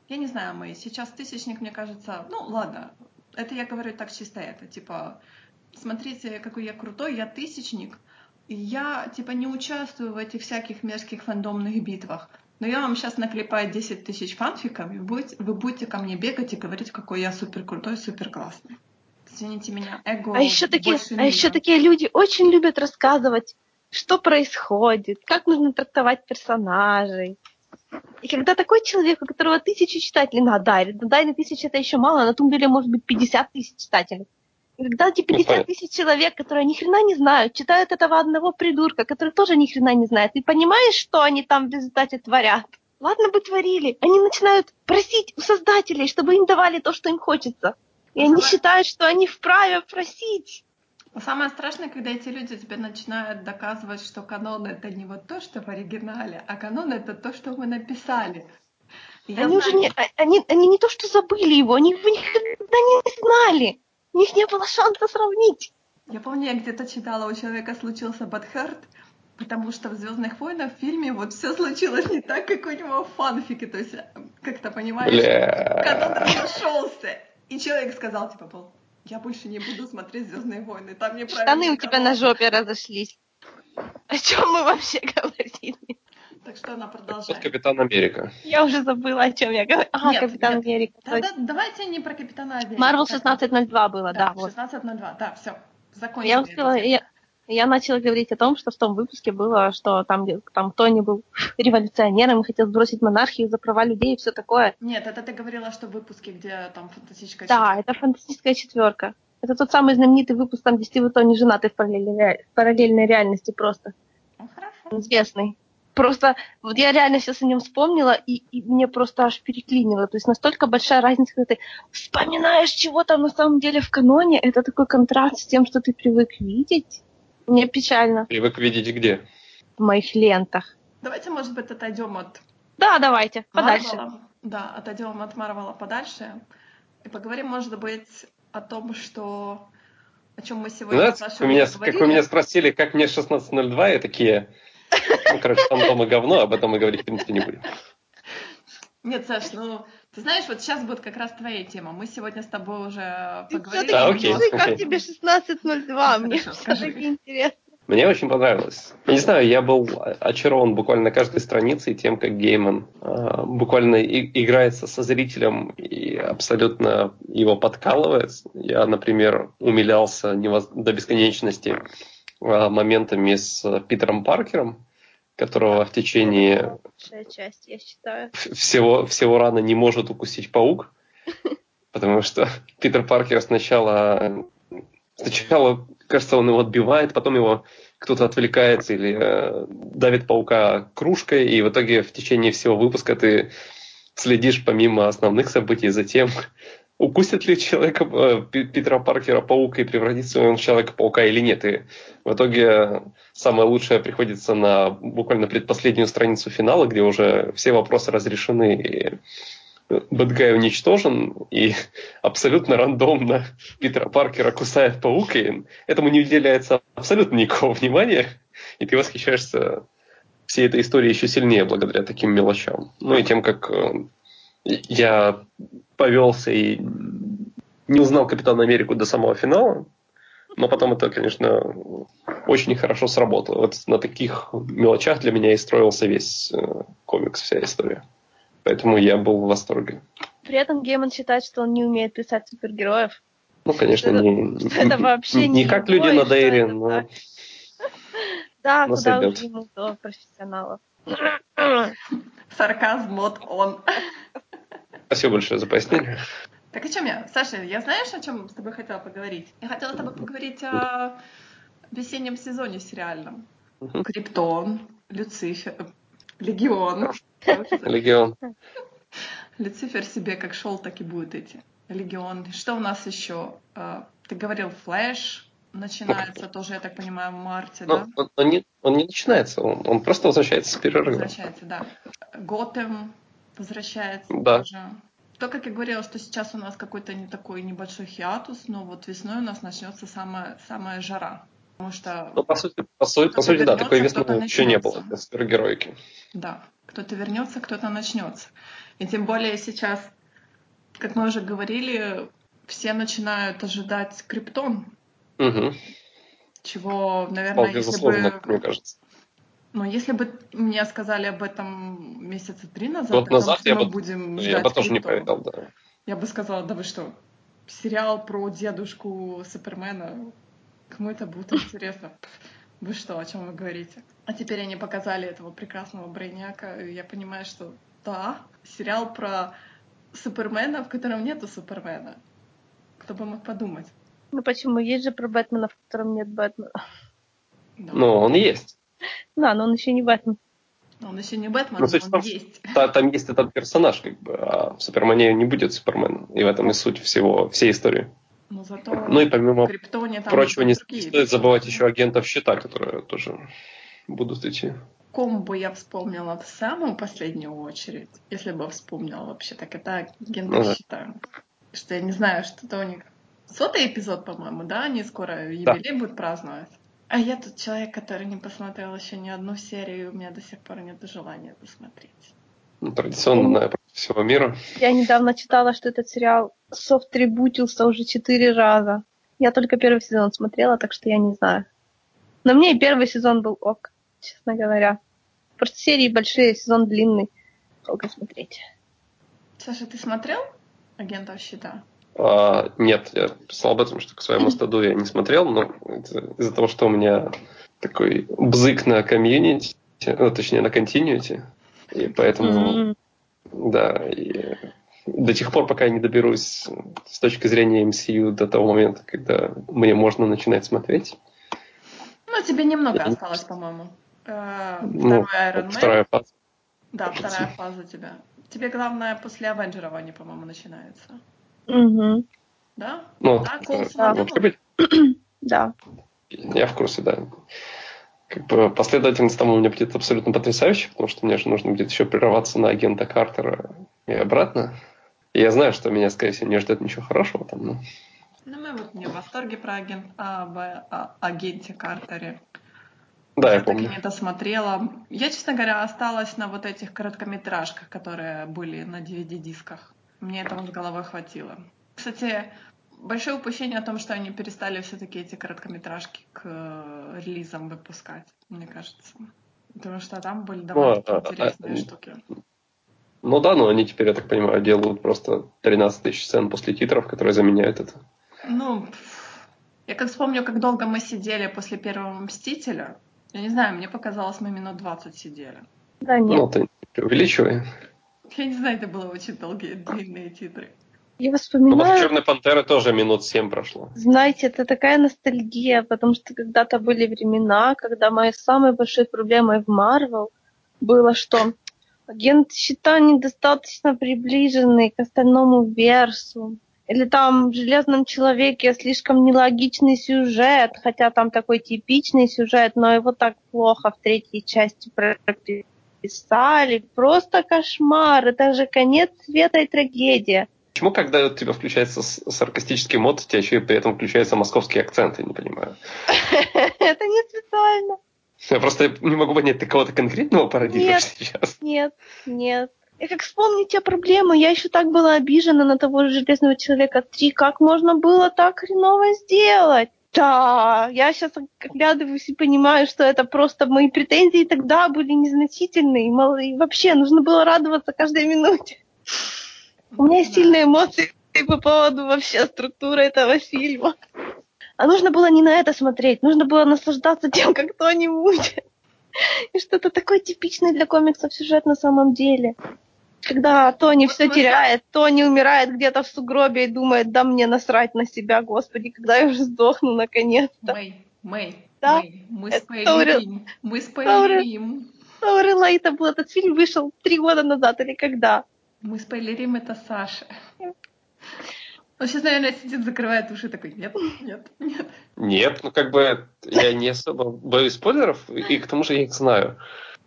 Я не знаю, мы сейчас тысячник, мне кажется, ну ладно, это я говорю так чисто это, типа, смотрите, какой я крутой, я тысячник, я, типа, не участвую в этих всяких мерзких фандомных битвах. Но я вам сейчас наклепаю 10 тысяч фанфиков, и будете, вы будете ко мне бегать и говорить, какой я супер крутой, супер классный. Извините меня, эго А еще такие, а еще такие люди очень любят рассказывать, что происходит, как нужно трактовать персонажей. И когда такой человек, у которого тысячи читателей на Дайре, на Дайре тысячи это еще мало, на Тумблере может быть 50 тысяч читателей. И когда эти 50 тысяч человек, которые ни хрена не знают, читают этого одного придурка, который тоже ни хрена не знает, ты понимаешь, что они там в результате творят? ладно бы творили, они начинают просить у создателей, чтобы им давали то, что им хочется. И они считают, что они вправе просить. Самое страшное, когда эти люди тебе начинают доказывать, что канон это не вот то, что в оригинале, а канон это то, что мы написали. Я они знаю... уже не, они, они не то, что забыли его, они его никогда не знали. У них не было шанса сравнить. Я помню, я где-то читала, у человека случился Бадхарт, потому что в Звездных войнах в фильме вот все случилось не так, как у него в фанфике. То есть, как то понимаешь, Бля... канон разошелся. И человек сказал, типа, был, я больше не буду смотреть Звездные войны. Там мне Штаны у тебя на жопе разошлись. О чем мы вообще говорили? Так что она продолжает. Капитан Америка. Я уже забыла, о чем я говорю. А, нет, Капитан нет. Америка. Да, да, давайте не про Капитана Америка. Марвел 1602 было, да. да 1602, да, все. Закончили. Я успела, я, я начала говорить о том, что в том выпуске было, что там, там Тони был революционером и хотел сбросить монархию за права людей и все такое. Нет, это ты говорила, что в выпуске, где там фантастическая четверка. Да, это фантастическая четверка. Это тот самый знаменитый выпуск, там, где Стив Тони женаты в параллельной, в параллельной реальности просто. Ну, хорошо. Известный просто вот я реально сейчас о нем вспомнила, и, и мне просто аж переклинило. То есть настолько большая разница, когда ты вспоминаешь, чего там на самом деле в каноне, это такой контраст с тем, что ты привык видеть. Мне печально. Привык видеть где? В моих лентах. Давайте, может быть, отойдем от... Да, давайте, подальше. Марвела. Да, отойдем от Марвела подальше. И поговорим, может быть, о том, что о чем мы сегодня Знаете, как, меня, как вы меня спросили, как мне 16.02, и такие, ну, короче, там дома говно, об этом мы говорить, в принципе, не будем. Нет, Саш, ну, ты знаешь, вот сейчас будет как раз твоя тема. Мы сегодня с тобой уже поговорили. Да, окей, окей. Как тебе 16.02? Мне все-таки интересно. Мне очень понравилось. Я не знаю, я был очарован буквально на каждой странице тем, как Гейман э, буквально и, играется со зрителем и абсолютно его подкалывает. Я, например, умилялся невоз... до бесконечности э, моментами с Питером Паркером, которого в течение часть, я считаю. Всего, всего рано не может укусить паук, потому что Питер Паркер сначала, сначала, кажется, он его отбивает, потом его кто-то отвлекается или э, давит паука кружкой, и в итоге в течение всего выпуска ты следишь помимо основных событий за тем, укусит ли человека э, Питера Паркера паука и превратится он в Человека-паука или нет. И в итоге самое лучшее приходится на буквально предпоследнюю страницу финала, где уже все вопросы разрешены, и Бэтгай уничтожен, и абсолютно рандомно Питера Паркера кусает паук, и этому не уделяется абсолютно никакого внимания, и ты восхищаешься всей этой историей еще сильнее благодаря таким мелочам. Ну и тем, как э, я повелся и не узнал Капитана Америку до самого финала, но потом это, конечно, очень хорошо сработало. Вот на таких мелочах для меня и строился весь э, комикс, вся история. Поэтому я был в восторге. При этом Гейман считает, что он не умеет писать супергероев. Ну, конечно, это, не, это вообще не, не как люди на Дейре, но... Да, куда уж ему до профессионалов. Сарказм мод он. Спасибо большое за пояснение. Так о чем я? Саша, я знаешь, о чем с тобой хотела поговорить? Я хотела с тобой поговорить о весеннем сезоне сериальном. Угу. Криптон, Люцифер, Легион. Легион. Люцифер себе как шел, так и будет идти. Легион. Что у нас еще? А, ты говорил Флэш, начинается тоже, я так понимаю, в марте, Но да? Он, он, не, он не начинается, он, он просто возвращается с перерыва. Возвращается, да. Готэм возвращается да. тоже. То, как я говорила, что сейчас у нас какой-то не такой небольшой хиатус, но вот весной у нас начнется самая, самая жара. Потому что... Ну, по сути, по сути, по сути да, такой весны еще не было для супергероики. Да, кто-то вернется, кто-то начнется. И тем более сейчас, как мы уже говорили, все начинают ожидать криптон. Угу. Чего, наверное, Вполне если бы... мне кажется. Но если бы мне сказали об этом месяца три назад, Год назад том, я мы бы, будем я бы тоже не поверил, да. Я бы сказала, да вы что, сериал про дедушку Супермена, кому это будет интересно? Вы что, о чем вы говорите? А теперь они показали этого прекрасного Брейняка, и я понимаю, что да, сериал про Супермена, в котором нету Супермена. Кто бы мог подумать? Ну почему? Есть же про Бэтмена, в котором нет Бэтмена. Да. Ну, он есть. Да, но он еще не Бэтмен. Он еще не Бэтмен, ну, но он есть. Та, там есть этот персонаж, как бы, а в Супермане не будет Супермен. И в этом и суть всего, всей истории. Но зато ну и помимо прочего, не стоит забывать еще агентов щита, которые тоже будут идти. Комбо я вспомнила в самую последнюю очередь, если бы вспомнила вообще, так это агенты ну, щита. Что я не знаю, что-то у них... Сотый эпизод, по-моему, да? Они скоро юбилей да. будут праздновать. А я тут человек, который не посмотрел еще ни одну серию, и у меня до сих пор нет желания посмотреть. Ну, традиционно, наверное, всего мира. Я недавно читала, что этот сериал софт-ребутился уже четыре раза. Я только первый сезон смотрела, так что я не знаю. Но мне и первый сезон был ок, честно говоря. Просто серии большие, сезон длинный. Долго смотреть. Саша, ты смотрел «Агентов щита»? А, нет, я писал об этом, что к своему стаду я не смотрел, но из-за того, что у меня такой бзык на комьюнити, ну, точнее, на континьюти, и поэтому, mm-hmm. да, и до тех пор, пока я не доберусь с точки зрения MCU до того момента, когда мне можно начинать смотреть. Ну, тебе немного я осталось, не... по-моему. Э, ну, Iron Man. Вторая фаза. Да, вторая фаза у тебя. Тебе главное после Авенджеров они, по-моему, начинаются. Угу. Да? Ну, да, Коулсон да. да. Я в курсе, да. Как бы последовательность там у меня будет абсолютно потрясающая, потому что мне же нужно будет еще прерваться на агента Картера и обратно. И я знаю, что меня, скорее всего, не ждет ничего хорошего там, но... Ну, мы вот не в восторге про агент, а, об а, агенте Картере. Да, я, я помню. так и не досмотрела. Я, честно говоря, осталась на вот этих короткометражках, которые были на DVD-дисках. Мне этого с головой хватило. Кстати, большое упущение о том, что они перестали все-таки эти короткометражки к э, релизам выпускать, мне кажется. Потому что там были довольно ну, интересные а, штуки. Ну да, но они теперь, я так понимаю, делают просто 13 тысяч сцен после титров, которые заменяют это. Ну, я как вспомню, как долго мы сидели после первого «Мстителя». Я не знаю, мне показалось, мы минут 20 сидели. Да нет. Ну, ты увеличивай. Я не знаю, это было очень долгие, длинные титры. Я вспоминаю... Ну, Черной Пантеры тоже минут семь прошло. Знаете, это такая ностальгия, потому что когда-то были времена, когда моей самой большой проблемой в Марвел было, что агент щита недостаточно приближенный к остальному версу. Или там в Железном Человеке слишком нелогичный сюжет, хотя там такой типичный сюжет, но его так плохо в третьей части прописали. Просто кошмар. Это же конец света и трагедия. Почему, когда у тебя включается саркастический мод, у тебя еще и при этом включается московский акцент, я не понимаю. Это не специально. Я просто не могу понять, ты кого-то конкретного пародируешь сейчас? Нет, нет. И как вспомнить те проблемы, я еще так была обижена на того же Железного Человека 3. Как можно было так хреново сделать? Да, я сейчас оглядываюсь и понимаю, что это просто мои претензии тогда были незначительные. И вообще нужно было радоваться каждой минуте. У меня есть сильные эмоции по поводу вообще структуры этого фильма. А нужно было не на это смотреть, нужно было наслаждаться тем, как кто-нибудь. И что-то такое типичное для комиксов сюжет на самом деле. Когда Тони все теряет, Тони умирает где-то в сугробе и думает, да мне насрать на себя, господи, когда я уже сдохну наконец-то. Мэй, Мэй, да? Мэй, мы спойлерим, мы спойлерим. Лайта был этот фильм, вышел три года назад или когда? Мы спойлерим это Саша. Он сейчас, наверное, сидит, закрывает уши, такой, нет, нет, нет. Нет, ну как бы я не особо боюсь спойлеров, и к тому же я их знаю.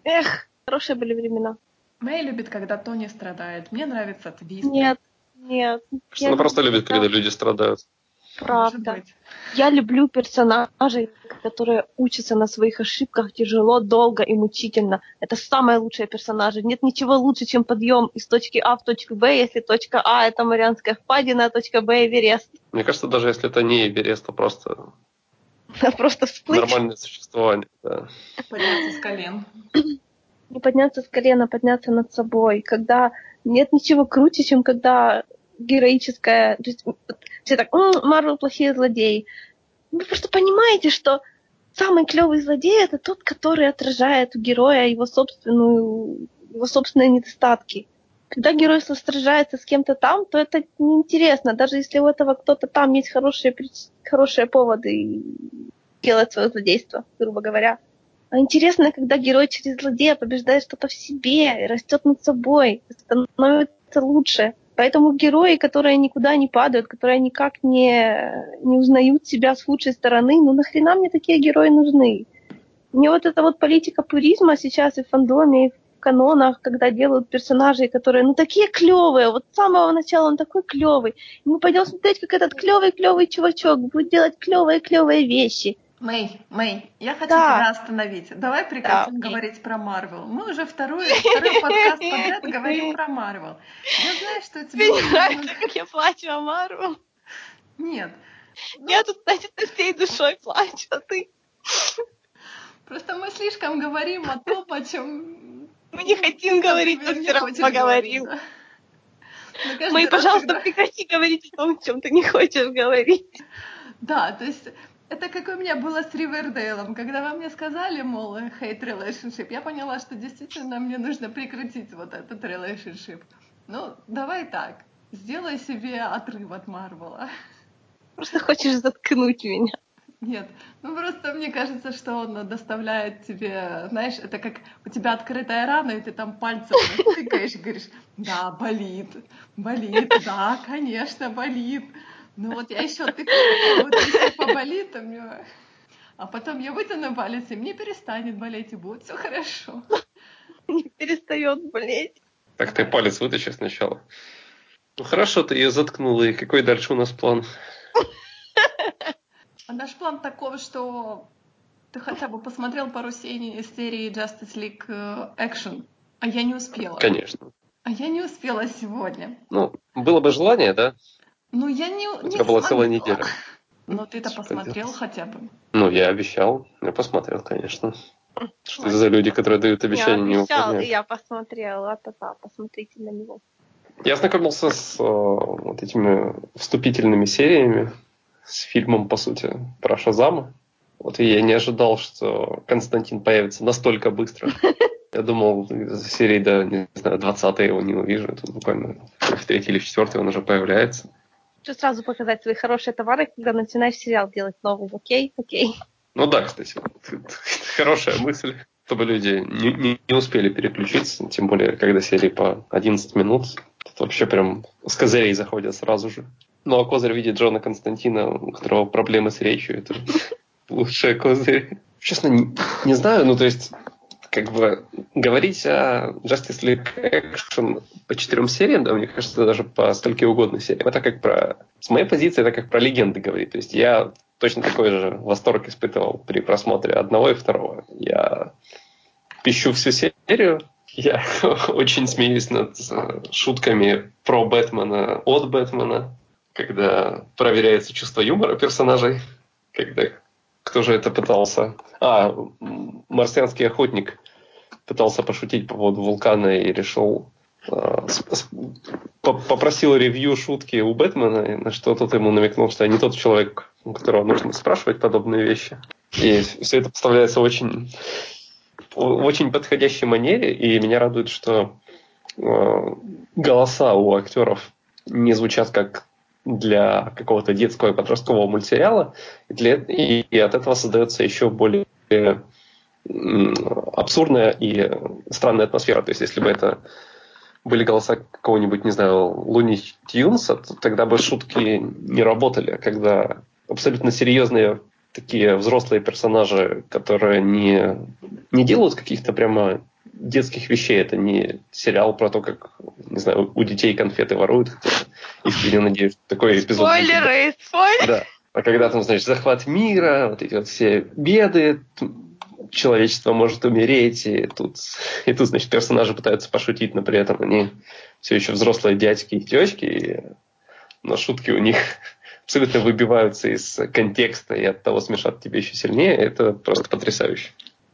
Эх, хорошие были времена. Мэй любит, когда Тони страдает. Мне нравится твист. Нет, нет. Она просто любит, когда люди страдают. Правда. Я люблю персонажей, которые учатся на своих ошибках тяжело, долго и мучительно. Это самые лучшие персонажи. Нет ничего лучше, чем подъем из точки А в точку Б, если точка А это Марианская впадина, а точка Б Эверест. Мне кажется, даже если это не Эверест, то просто просто всплыть. Нормальное существование, да. Подняться с колен. Не подняться с колена, а подняться над собой. Когда нет ничего круче, чем когда героическая... То есть, все так, Марвел плохие злодеи. Вы просто понимаете, что самый клевый злодей это тот, который отражает у героя его собственную его собственные недостатки. Когда герой сражается с кем-то там, то это неинтересно. Даже если у этого кто-то там есть хорошие, хорошие поводы делать свое злодейство, грубо говоря. А интересно, когда герой через злодея побеждает что-то в себе, растет над собой, становится лучше. Поэтому герои, которые никуда не падают, которые никак не, не узнают себя с лучшей стороны, ну нахрена мне такие герои нужны? Мне вот эта вот политика пуризма сейчас и в фандоме, и в канонах, когда делают персонажей, которые, ну, такие клевые, вот с самого начала он такой клевый. И мы пойдем смотреть, как этот клевый клевый чувачок будет делать клевые клевые вещи. Мэй, Мэй, я хочу да. тебя остановить. Давай прекратим да, говорить про Марвел. Мы уже второй, второй подкаст подряд говорим про Марвел. Я знаю, что тебя... Ты не нравится, как я плачу о Марвел? Нет. Я тут, значит, всей душой плачу, а ты... Просто мы слишком говорим о том, о чем... Мы не хотим говорить, но все равно поговорим. Мы, пожалуйста, прекрати говорить о том, о чем ты не хочешь говорить. Да, то есть это как у меня было с Ривердейлом. Когда вы мне сказали, мол, hate relationship, я поняла, что действительно мне нужно прекратить вот этот relationship. Ну, давай так, сделай себе отрыв от Марвела. Просто хочешь заткнуть меня. Нет, ну просто мне кажется, что он доставляет тебе, знаешь, это как у тебя открытая рана, и ты там пальцем тыкаешь и говоришь, да, болит, болит, да, конечно, болит. Ну вот я еще тыкаю, вот если поболит, то мне... А потом я вытяну палец, и мне перестанет болеть, и будет все хорошо. Не перестает болеть. Так ты палец вытащи сначала. Ну хорошо, ты ее заткнула, и какой дальше у нас план? А наш план такой, что ты хотя бы посмотрел пару серий, серии Justice League э, Action, а я не успела. Конечно. А я не успела сегодня. Ну, было бы желание, да? Ну, я не У тебя была целая неделя. Но ты-то посмотрел хотя бы. Ну, я обещал. Я посмотрел, конечно. Что это за люди, которые дают обещания, не обещал, не я посмотрела. Та-та, посмотрите на него. Я ознакомился с э, вот этими вступительными сериями, с фильмом, по сути, про Шазама. Вот и я не ожидал, что Константин появится настолько быстро. Я думал, за серии до, не знаю, 20 его не увижу. Тут буквально в третьей или в четвертой он уже появляется. Хочу сразу показать свои хорошие товары, когда начинаешь сериал делать новый. Окей? Окей. Ну да, кстати, хорошая мысль, чтобы люди не, не, не успели переключиться, тем более, когда серии по 11 минут, тут вообще прям с козырей заходят сразу же. Ну а козырь видит Джона Константина, у которого проблемы с речью, это лучшая козырь. Честно, не, не знаю, ну то есть как бы говорить о Justice League Action по четырем сериям, да, мне кажется, даже по стольке угодно сериям. Это как про... С моей позиции это как про легенды говорить. То есть я точно такой же восторг испытывал при просмотре одного и второго. Я пищу всю серию, я очень смеюсь над шутками про Бэтмена от Бэтмена, когда проверяется чувство юмора персонажей, когда кто же это пытался? А, марсианский охотник пытался пошутить по поводу вулкана и решил э, попросил ревью шутки у Бэтмена, на что тот ему намекнул, что я не тот человек, у которого нужно спрашивать подобные вещи. И все это поставляется очень, в очень подходящей манере, и меня радует, что э, голоса у актеров не звучат как для какого-то детского и подросткового мультсериала, и, для, и, и от этого создается еще более абсурдная и странная атмосфера. То есть, если бы это были голоса какого-нибудь, не знаю, Луни Тюнса, то тогда бы шутки не работали. Когда абсолютно серьезные такие взрослые персонажи, которые не, не делают каких-то прямо детских вещей. Это не сериал про то, как, не знаю, у детей конфеты воруют. Искренне надеюсь, такой эпизод. Спойлеры, спойлеры. Да. А когда там, значит, захват мира, вот эти вот все беды, человечество может умереть, и тут, и тут, значит, персонажи пытаются пошутить, но при этом они все еще взрослые дядьки и течки, и, но шутки у них абсолютно выбиваются из контекста и от того смешат тебе еще сильнее. Это просто потрясающе.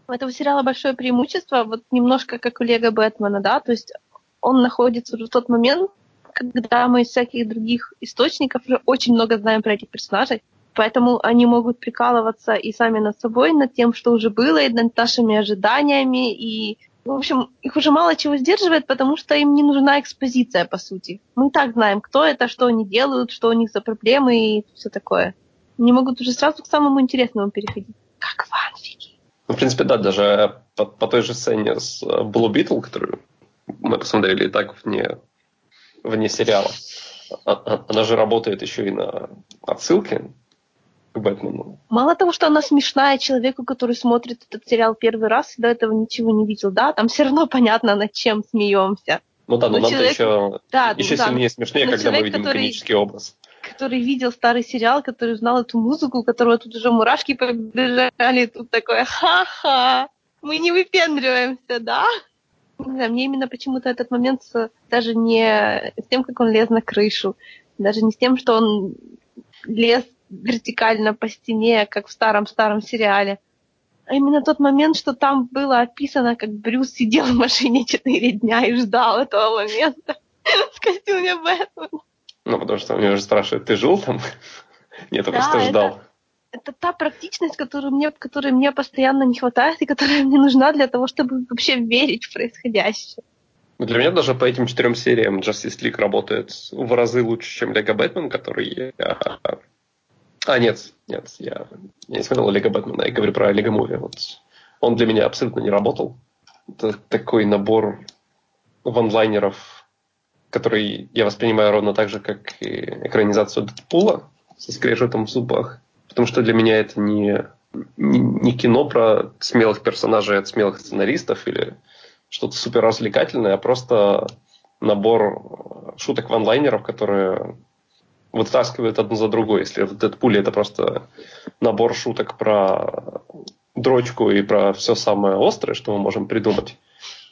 У этого сериала большое преимущество, вот немножко как у Лего Бэтмена, да, то есть он находится в тот момент, когда мы из всяких других источников уже очень много знаем про этих персонажей, поэтому они могут прикалываться и сами над собой, над тем, что уже было, и над нашими ожиданиями, и в общем, их уже мало чего сдерживает, потому что им не нужна экспозиция, по сути. Мы и так знаем, кто это, что они делают, что у них за проблемы и все такое. Они могут уже сразу к самому интересному переходить. Как фанфики. Ну, в принципе, да, даже по, по той же сцене с э, Blue Beetle, которую мы посмотрели и так вне, вне сериала, а, а, она же работает еще и на отсылке к Бэтмену. Мало того, что она смешная человеку, который смотрит этот сериал первый раз и до этого ничего не видел, да, там все равно понятно, над чем смеемся. Ну да, но, но нам человек... еще, да, еще да, сильнее смешнее, когда человек, мы видим который... комический образ который видел старый сериал, который знал эту музыку, у которого тут уже мурашки побежали, тут такое ха-ха, мы не выпендриваемся, да? Не знаю, мне именно почему-то этот момент с, даже не с тем, как он лез на крышу, даже не с тем, что он лез вертикально по стене, как в старом-старом сериале, а именно тот момент, что там было описано, как Брюс сидел в машине четыре дня и ждал этого момента в костюме Бэтмена. Ну, потому что у него же спрашивают, ты жил там? Нет, я да, просто ждал. Это, это та практичность, которую мне, которой мне постоянно не хватает и которая мне нужна для того, чтобы вообще верить в происходящее. Ну, для меня даже по этим четырем сериям Justice League работает в разы лучше, чем Лего Бэтмен, который я... А, нет, нет, я, я не смотрел Лего Бэтмена, я говорю про Лего Муви. Вот. Он для меня абсолютно не работал. Это такой набор ванлайнеров который я воспринимаю ровно так же, как и экранизацию Дэдпула со скрежетом в зубах. Потому что для меня это не, не, не кино про смелых персонажей от смелых сценаристов или что-то супер развлекательное, а просто набор шуток ванлайнеров, которые вытаскивают одну за другой. Если в Дэдпуле это просто набор шуток про дрочку и про все самое острое, что мы можем придумать,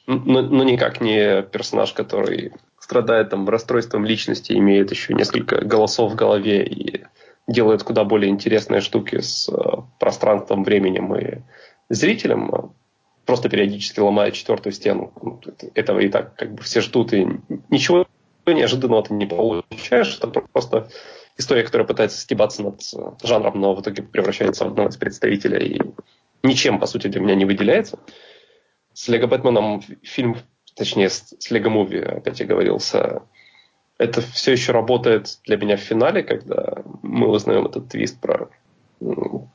но, но никак не персонаж, который страдает там расстройством личности, имеет еще несколько голосов в голове и делает куда более интересные штуки с э, пространством, временем и зрителем, просто периодически ломая четвертую стену. Ну, этого и так как бы все ждут, и ничего неожиданного ты не получаешь. Это просто история, которая пытается стебаться над жанром, но в итоге превращается в одного из представителей и ничем, по сути, для меня не выделяется. С Лего Бэтменом фильм точнее, с, с Lego Movie, опять я говорился, это все еще работает для меня в финале, когда мы узнаем этот твист про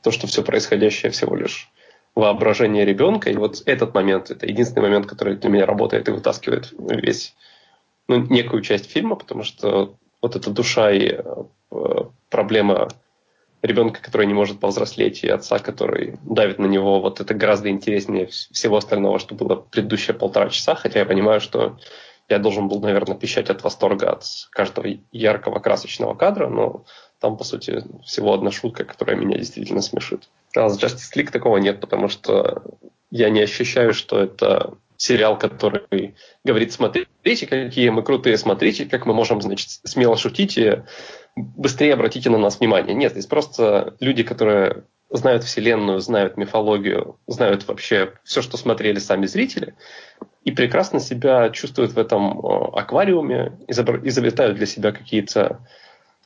то, что все происходящее всего лишь воображение ребенка. И вот этот момент, это единственный момент, который для меня работает и вытаскивает весь, ну, некую часть фильма, потому что вот эта душа и э, проблема ребенка, который не может повзрослеть, и отца, который давит на него, вот это гораздо интереснее всего остального, что было предыдущие полтора часа, хотя я понимаю, что я должен был, наверное, пищать от восторга от каждого яркого красочного кадра, но там, по сути, всего одна шутка, которая меня действительно смешит. А с Justice League такого нет, потому что я не ощущаю, что это сериал, который говорит, смотрите, какие мы крутые, смотрите, как мы можем, значит, смело шутить и быстрее обратите на нас внимание. Нет, здесь просто люди, которые знают Вселенную, знают мифологию, знают вообще все, что смотрели сами зрители, и прекрасно себя чувствуют в этом э, аквариуме, изобретают для себя какие-то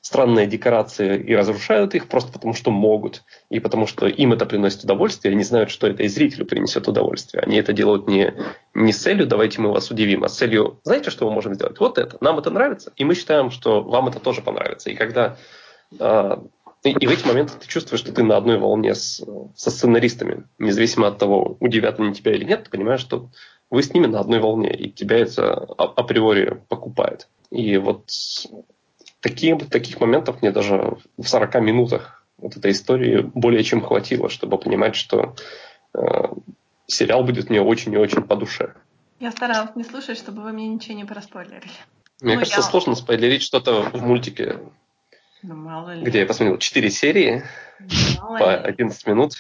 странные декорации и разрушают их просто потому, что могут, и потому что им это приносит удовольствие, они знают, что это и зрителю принесет удовольствие. Они это делают не, не с целью «давайте мы вас удивим», а с целью «знаете, что мы можем сделать? Вот это, нам это нравится, и мы считаем, что вам это тоже понравится». И когда а, и, и в эти моменты ты чувствуешь, что ты на одной волне с, со сценаристами. Независимо от того, удивят они тебя или нет, ты понимаешь, что вы с ними на одной волне, и тебя это а, априори покупает. И вот таких, таких моментов мне даже в 40 минутах вот этой истории более чем хватило, чтобы понимать, что э, сериал будет мне очень и очень по душе. Я старалась не слушать, чтобы вы мне ничего не проспойлерили. Мне ну, кажется, я... сложно спойлерить что-то в мультике, ну, мало ли. где я посмотрел 4 серии мало по 11 ли. минут.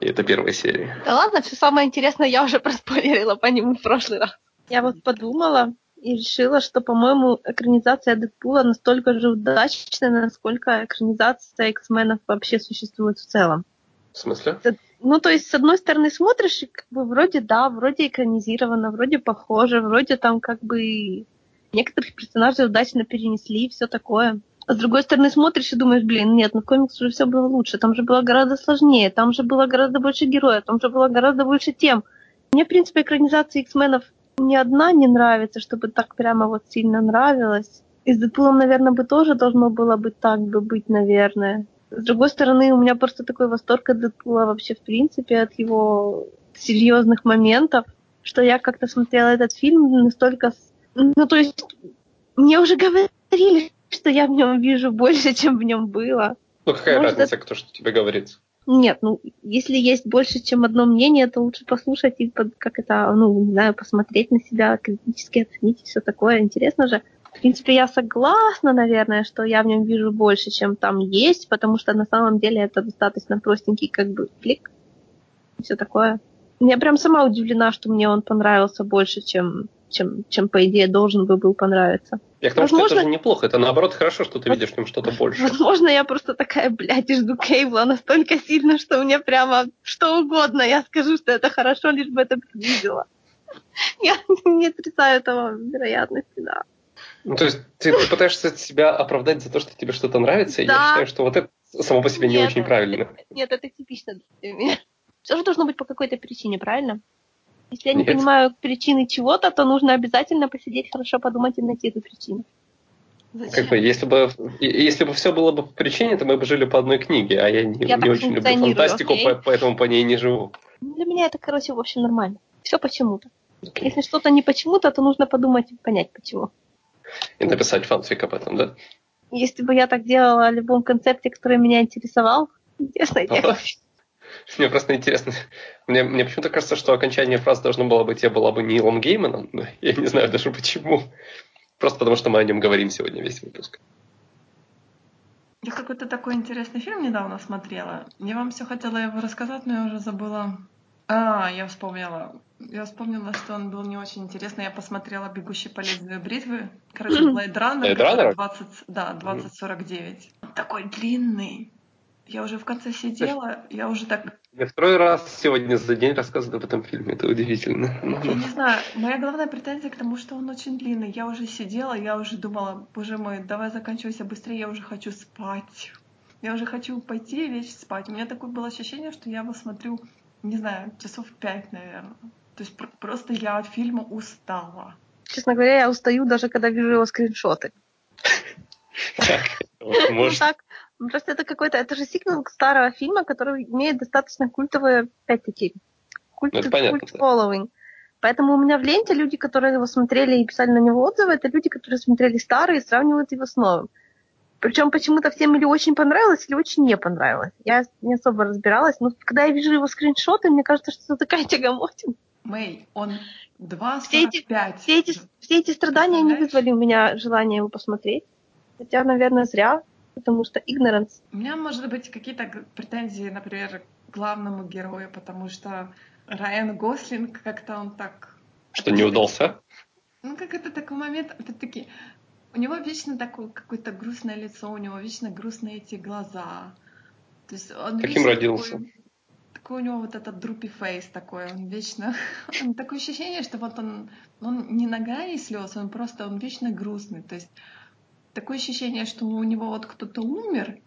И это первая серия. Да ладно, все самое интересное я уже проспойлерила по нему в прошлый раз. Я вот подумала, и решила, что, по-моему, экранизация Дэдпула настолько же удачная, насколько экранизация X-менов вообще существует в целом. В смысле? Ну, то есть, с одной стороны, смотришь, и как бы вроде да, вроде экранизировано, вроде похоже, вроде там как бы некоторых персонажей удачно перенесли и все такое. А с другой стороны, смотришь и думаешь, блин, нет, ну в комиксах уже все было лучше, там же было гораздо сложнее, там же было гораздо больше героев, там же было гораздо больше тем. Мне, в принципе, экранизация X-менов ни одна не нравится, чтобы так прямо вот сильно нравилось. И с Дэдпулом, наверное, бы тоже должно было бы так бы быть, наверное. С другой стороны, у меня просто такой восторг от Дэдпула вообще в принципе, от его серьезных моментов, что я как-то смотрела этот фильм настолько... Ну, то есть, мне уже говорили, что я в нем вижу больше, чем в нем было. Ну, какая Может, разница, это... кто что тебе говорит? Нет, ну, если есть больше, чем одно мнение, то лучше послушать и, под, как это, ну, не знаю, посмотреть на себя, критически оценить все такое. Интересно же. В принципе, я согласна, наверное, что я в нем вижу больше, чем там есть, потому что на самом деле это достаточно простенький как бы флик. И все такое. Я прям сама удивлена, что мне он понравился больше, чем чем, чем по идее, должен бы был понравиться. Я к тому, Возможно... что это же неплохо. Это наоборот хорошо, что ты видишь в нем что-то больше. Возможно, я просто такая, блядь, и жду Кейбла настолько сильно, что мне прямо что угодно. Я скажу, что это хорошо, лишь бы это видела. Я не отрицаю этого вероятности, да. Ну, то есть ты пытаешься себя оправдать за то, что тебе что-то нравится, и да. я считаю, что вот это само по себе нет, не очень правильно. Нет, это типично для меня. Все же должно быть по какой-то причине, правильно? Если я не Нет. понимаю причины чего-то, то нужно обязательно посидеть, хорошо подумать и найти эту причину. Зачем? Как бы, если бы, если бы все было бы по причине, то мы бы жили по одной книге, а я не, я не очень люблю фантастику, окей? поэтому по ней не живу. Для меня это, короче, в общем, нормально. Все почему-то. Okay. Если что-то не почему-то, то нужно подумать и понять, почему. И написать фанфик об этом, да? Если бы я так делала о любом концепте, который меня интересовал, интересно, я... Мне просто интересно. Мне, мне почему-то кажется, что окончание фразы должно было быть «я была бы Нилом Гейманом». Но я не знаю даже почему. Просто потому, что мы о нем говорим сегодня весь выпуск. Я какой-то такой интересный фильм недавно смотрела. Я вам все хотела его рассказать, но я уже забыла. А, я вспомнила. Я вспомнила, что он был не очень интересный. Я посмотрела «Бегущий по лезвию бритвы». Короче, Blade Runner. Blade Runner? 20, да, 2049. Такой длинный. Я уже в конце сидела, я уже так... Я второй раз сегодня за день рассказываю об этом фильме, это удивительно. Я не знаю, моя главная претензия к тому, что он очень длинный. Я уже сидела, я уже думала, боже мой, давай заканчивайся быстрее, я уже хочу спать. Я уже хочу пойти и лечь спать. У меня такое было ощущение, что я его смотрю, не знаю, часов пять, наверное. То есть просто я от фильма устала. Честно говоря, я устаю даже, когда вижу его скриншоты. Ну так, Просто это какой-то, это же сиквел старого фильма, который имеет достаточно культовые, опять-таки, культ, ну, культ following. Поэтому у меня в ленте люди, которые его смотрели и писали на него отзывы, это люди, которые смотрели старый и сравнивают его с новым. Причем почему-то всем или очень понравилось, или очень не понравилось. Я не особо разбиралась, но когда я вижу его скриншоты, мне кажется, что это такая тягомотина. Мэй, он 2,45. Все эти, все, эти, все эти страдания не вызвали у меня желания его посмотреть. Хотя, наверное, зря потому что ignorance. У меня, может быть, какие-то претензии, например, к главному герою, потому что Райан Гослинг как-то он так... Что не удался? Ну, как это такой момент, опять-таки, у него вечно такое какое-то грустное лицо, у него вечно грустные эти глаза. То есть он Каким родился? Такой, такой у него вот этот друпи фейс такой, он вечно... Он, такое ощущение, что вот он, он не на грани слез, он просто, он вечно грустный. То есть такое ощущение, что у него вот кто-то умер,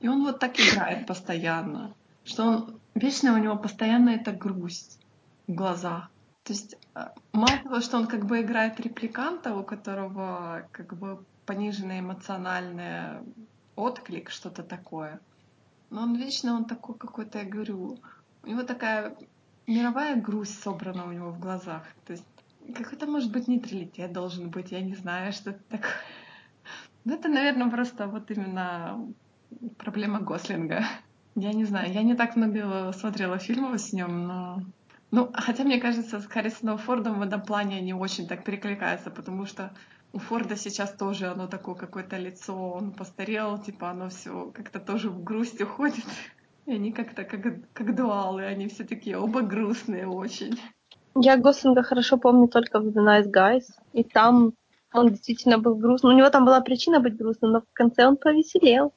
и он вот так играет постоянно, что он вечно у него постоянно эта грусть в глазах. То есть э, мало того, что он как бы играет репликанта, у которого как бы пониженный эмоциональный отклик, что-то такое. Но он вечно он такой какой-то, я говорю, у него такая мировая грусть собрана у него в глазах. То есть какой-то, может быть, нейтралитет должен быть, я не знаю, что это такое. Ну, это, наверное, просто вот именно проблема Гослинга. Я не знаю, я не так много смотрела фильмов с ним, но... Ну, хотя, мне кажется, с Харрисоном Фордом в этом плане они очень так перекликаются, потому что у Форда сейчас тоже оно такое какое-то лицо, он постарел, типа оно все как-то тоже в грусть уходит. И они как-то как, как дуалы, они все такие оба грустные очень. Я Гослинга хорошо помню только в The Nice Guys, и там он действительно был грустным. У него там была причина быть грустным, но в конце он повеселел.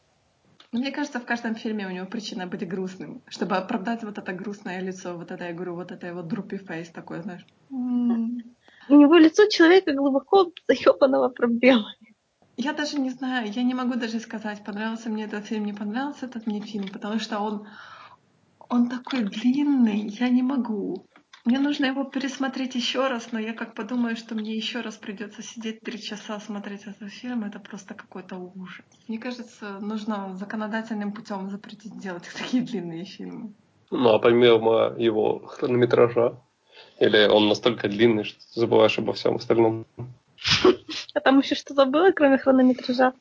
Мне кажется, в каждом фильме у него причина быть грустным, чтобы оправдать вот это грустное лицо, вот это, я говорю, вот это его друпи фейс такой, знаешь. У него лицо человека глубоко заебанного проблемами. Я даже не знаю, я не могу даже сказать, понравился мне этот фильм, не понравился этот мне фильм, потому что он, он такой длинный, я не могу. Мне нужно его пересмотреть еще раз, но я как подумаю, что мне еще раз придется сидеть три часа смотреть этот фильм, это просто какой-то ужас. Мне кажется, нужно законодательным путем запретить делать такие длинные фильмы. Ну, а помимо его хронометража, или он настолько длинный, что ты забываешь обо всем остальном? А там еще что забыла, кроме хронометража?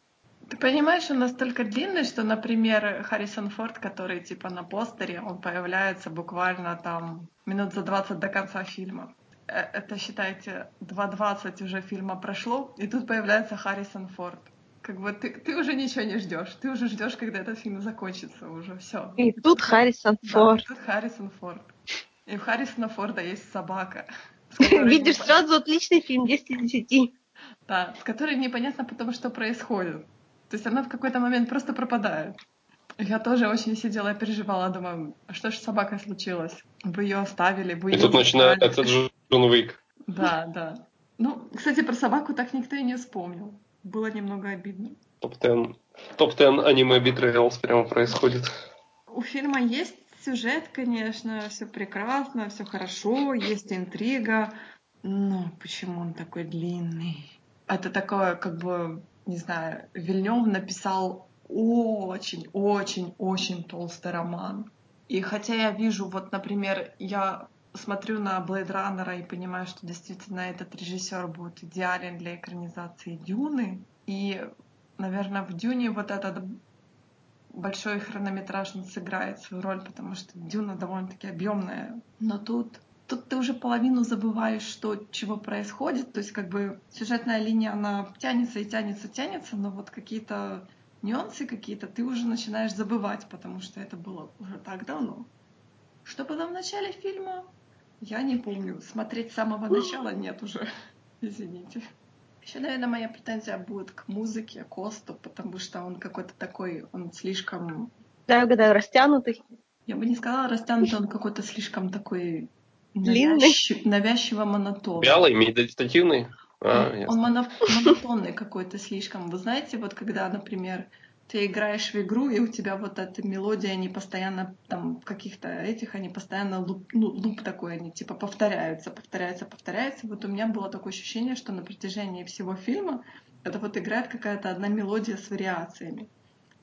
Ты понимаешь, он настолько длинный, что, например, Харрисон Форд, который типа на постере, он появляется буквально там минут за 20 до конца фильма. Э, это, считайте, 2.20 уже фильма прошло, и тут появляется Харрисон Форд. Как бы ты, ты уже ничего не ждешь. Ты уже ждешь, когда этот фильм закончится уже. Все. И тут Харрисон Форд. Да, тут Харрисон Форд. И у Харрисона Форда есть собака. Видишь, сразу отличный фильм 10 из 10. Да, с которой непонятно потому, что происходит. То есть она в какой-то момент просто пропадает. Я тоже очень сидела и переживала, думаю, а что же с собакой случилось? Вы ее оставили, вы ее И тут начинается Джон Уик. Да, да. Ну, кстати, про собаку так никто и не вспомнил. Было немного обидно. Топ-10 топ-10 аниме Betrayals прямо происходит. У фильма есть сюжет, конечно, все прекрасно, все хорошо, есть интрига, но почему он такой длинный? Это такое, как бы, не знаю, Вильнев написал очень, очень, очень толстый роман. И хотя я вижу, вот, например, я смотрю на Blade Runner и понимаю, что действительно этот режиссер будет идеален для экранизации Дюны. И, наверное, в Дюне вот этот большой хронометраж он сыграет свою роль, потому что Дюна довольно-таки объемная. Но тут тут ты уже половину забываешь, что чего происходит. То есть как бы сюжетная линия, она тянется и тянется, тянется, но вот какие-то нюансы какие-то ты уже начинаешь забывать, потому что это было уже так давно. Что было в начале фильма, я не помню. Смотреть с самого начала нет уже. Извините. Еще, наверное, моя претензия будет к музыке, Косту, потому что он какой-то такой, он слишком... Да, угадаю, растянутый. Я бы не сказала растянутый, он какой-то слишком такой навязчив, навязчиво монотонный. Вялый, медитативный? А, он, он моно, монотонный какой-то слишком. Вы знаете, вот когда, например, ты играешь в игру, и у тебя вот эта мелодия, они постоянно там каких-то этих, они постоянно луп, ну, луп такой, они типа повторяются, повторяются, повторяются. Вот у меня было такое ощущение, что на протяжении всего фильма это вот играет какая-то одна мелодия с вариациями.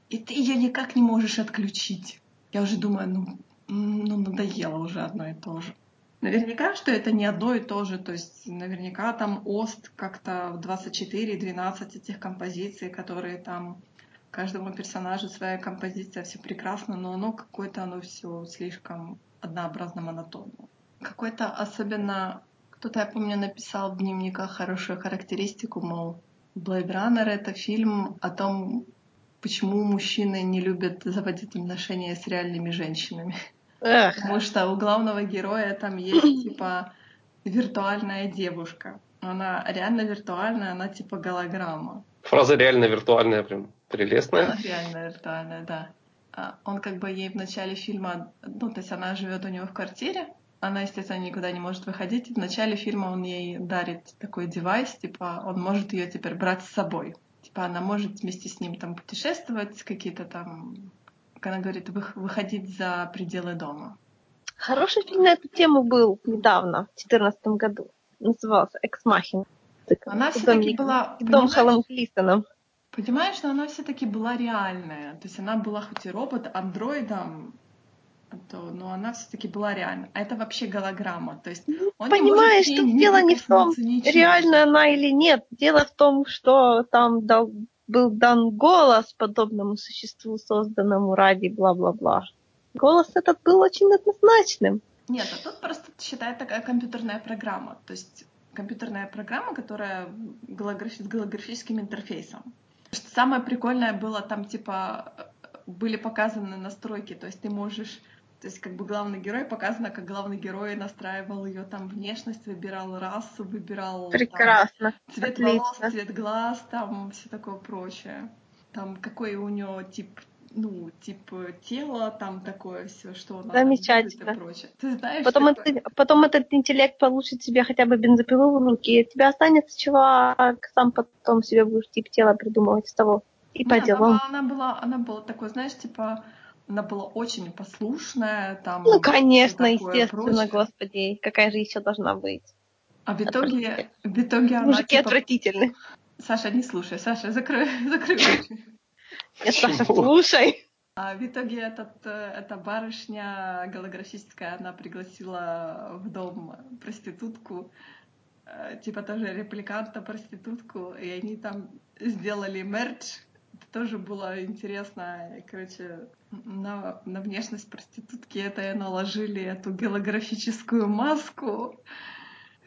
И ты ее никак не можешь отключить. Я уже думаю, ну, ну надоело уже одно и то же. Наверняка, что это не одно и то же. То есть наверняка там ОСТ как-то 24-12 этих композиций, которые там каждому персонажу своя композиция, все прекрасно, но оно какое-то, оно все слишком однообразно монотонно. Какой-то особенно, кто-то, я помню, написал в дневниках хорошую характеристику, мол, Blade Runner — это фильм о том, почему мужчины не любят заводить отношения с реальными женщинами. Эх. Потому что у главного героя там есть, типа, виртуальная девушка. Она реально виртуальная, она типа голограмма. Фраза реально виртуальная прям. Прелестная. Реально виртуальная, да. А он как бы ей в начале фильма, ну, то есть она живет у него в квартире, она, естественно, никуда не может выходить. И в начале фильма он ей дарит такой девайс, типа, он может ее теперь брать с собой. Типа, она может вместе с ним там путешествовать, какие-то там, как она говорит, выходить за пределы дома. Хороший фильм на эту тему был недавно, в 2014 году. Назывался «Экс Махин». Она все-таки была... Дом Халом Клистоном. Понимаешь, но она все-таки была реальная. То есть она была хоть и робот, андроидом, то, но она все-таки была реальная. А это вообще голограмма. То есть ну, он Понимаешь, не тут дело не в том, реальная она или нет. Дело в том, что там дал, был дан голос подобному существу, созданному ради бла-бла-бла. Голос этот был очень однозначным. Нет, а тут просто считает такая компьютерная программа. То есть компьютерная программа, которая голограф... с голографическим интерфейсом. Что самое прикольное было, там типа были показаны настройки, то есть ты можешь то есть как бы главный герой показано, как главный герой настраивал ее там внешность, выбирал расу, выбирал Прекрасно. Там, цвет Отлично. волос, цвет глаз, там все такое прочее. Там какой у него тип ну, типа, тело там такое все, что он Замечательно. и прочее. Ты знаешь, потом, это, потом этот интеллект получит себе хотя бы бензопилу в руки, и тебя останется чувак, сам потом себе будешь тип тела придумывать с того. И Нет, по делам. Она, она была, она была такой, знаешь, типа, она была очень послушная, там. Ну, конечно, естественно, прочее. господи, какая же еще должна быть? А в итоге, в итоге она. Мужики типа... отвратительны. Саша, не слушай, Саша, закрой, закрой уши. Нет, Саша, слушай. А в итоге этот, э, эта барышня голографическая, она пригласила в дом проститутку, э, типа тоже репликанта проститутку, и они там сделали мерч. Это тоже было интересно. Короче, на, на внешность проститутки это и наложили эту голографическую маску.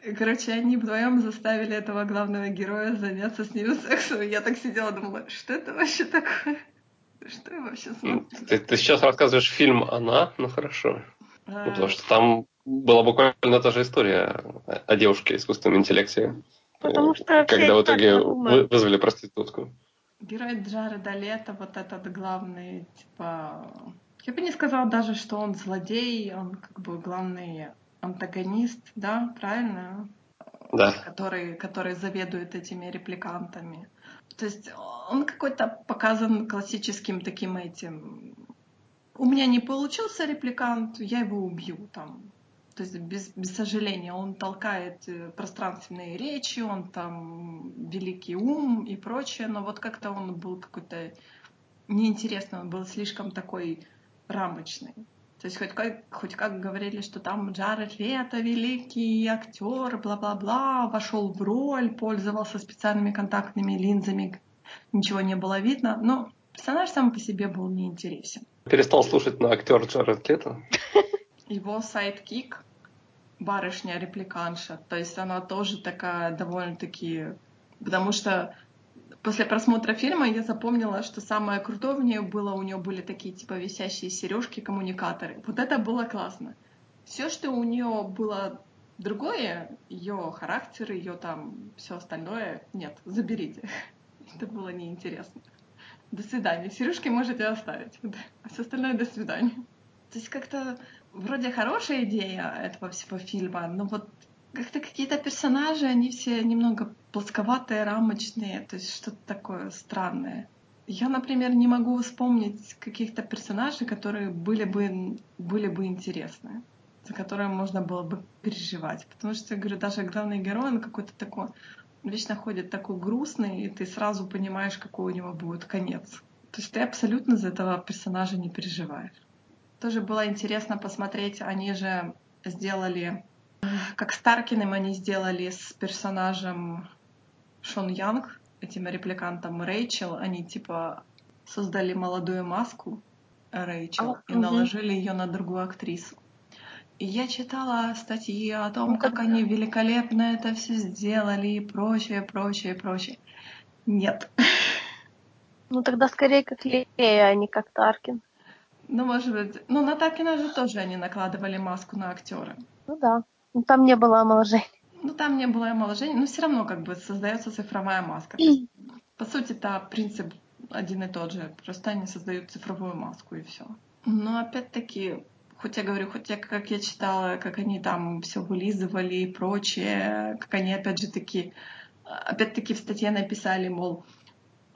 И, короче, они вдвоем заставили этого главного героя заняться с ним сексом. Я так сидела, думала, что это вообще такое? Что я вообще смотрю? Ты, ты сейчас рассказываешь фильм «Она», ну хорошо. А... Ну, потому что там была буквально та же история о девушке искусственном интеллекте. Потому что когда в итоге вы, вызвали проститутку. Герой Джареда Лето, вот этот главный, типа... Я бы не сказала даже, что он злодей, он как бы главный антагонист, да, правильно? Да. Который, который заведует этими репликантами. То есть он какой-то показан классическим таким этим... У меня не получился репликант, я его убью там. То есть без, без сожаления он толкает э, пространственные речи, он там великий ум и прочее, но вот как-то он был какой-то неинтересный, он был слишком такой рамочный. То есть хоть как, хоть как говорили, что там Джаред Лето, великий актер, бла-бла-бла, вошел в роль, пользовался специальными контактными линзами, ничего не было видно, но персонаж сам по себе был неинтересен. Перестал слушать на актер Джаред Лето? Его sidekick, барышня-репликанша, то есть она тоже такая довольно-таки... Потому что после просмотра фильма я запомнила, что самое крутое в нее было, у нее были такие типа висящие сережки, коммуникаторы. Вот это было классно. Все, что у нее было другое, ее характер, ее там все остальное, нет, заберите. Это было неинтересно. До свидания. Сережки можете оставить. А все остальное до свидания. То есть как-то вроде хорошая идея этого всего фильма, но вот как-то какие-то персонажи, они все немного плосковатые, рамочные, то есть что-то такое странное. Я, например, не могу вспомнить каких-то персонажей, которые были бы, были бы интересны, за которые можно было бы переживать. Потому что, я говорю, даже главный герой, он какой-то такой, вечно ходит такой грустный, и ты сразу понимаешь, какой у него будет конец. То есть ты абсолютно за этого персонажа не переживаешь. Тоже было интересно посмотреть, они же сделали как с Таркиным они сделали с персонажем Шон Янг, этим репликантом Рэйчел, они типа создали молодую маску Рэйчел а, и угу. наложили ее на другую актрису. И я читала статьи о том, ну, как, как они великолепно это все сделали и прочее, прочее, прочее. Нет. Ну тогда скорее как Лея, а не как Таркин. Ну, может быть. Ну, на Таркина же тоже они накладывали маску на актера. Ну да. Ну, там не было омоложения. Ну, там не было омоложения, но все равно как бы создается цифровая маска. По сути, это принцип один и тот же. Просто они создают цифровую маску и все. Но опять-таки, хоть я говорю, хоть я, как я читала, как они там все вылизывали и прочее, как они опять же таки, опять-таки в статье написали, мол,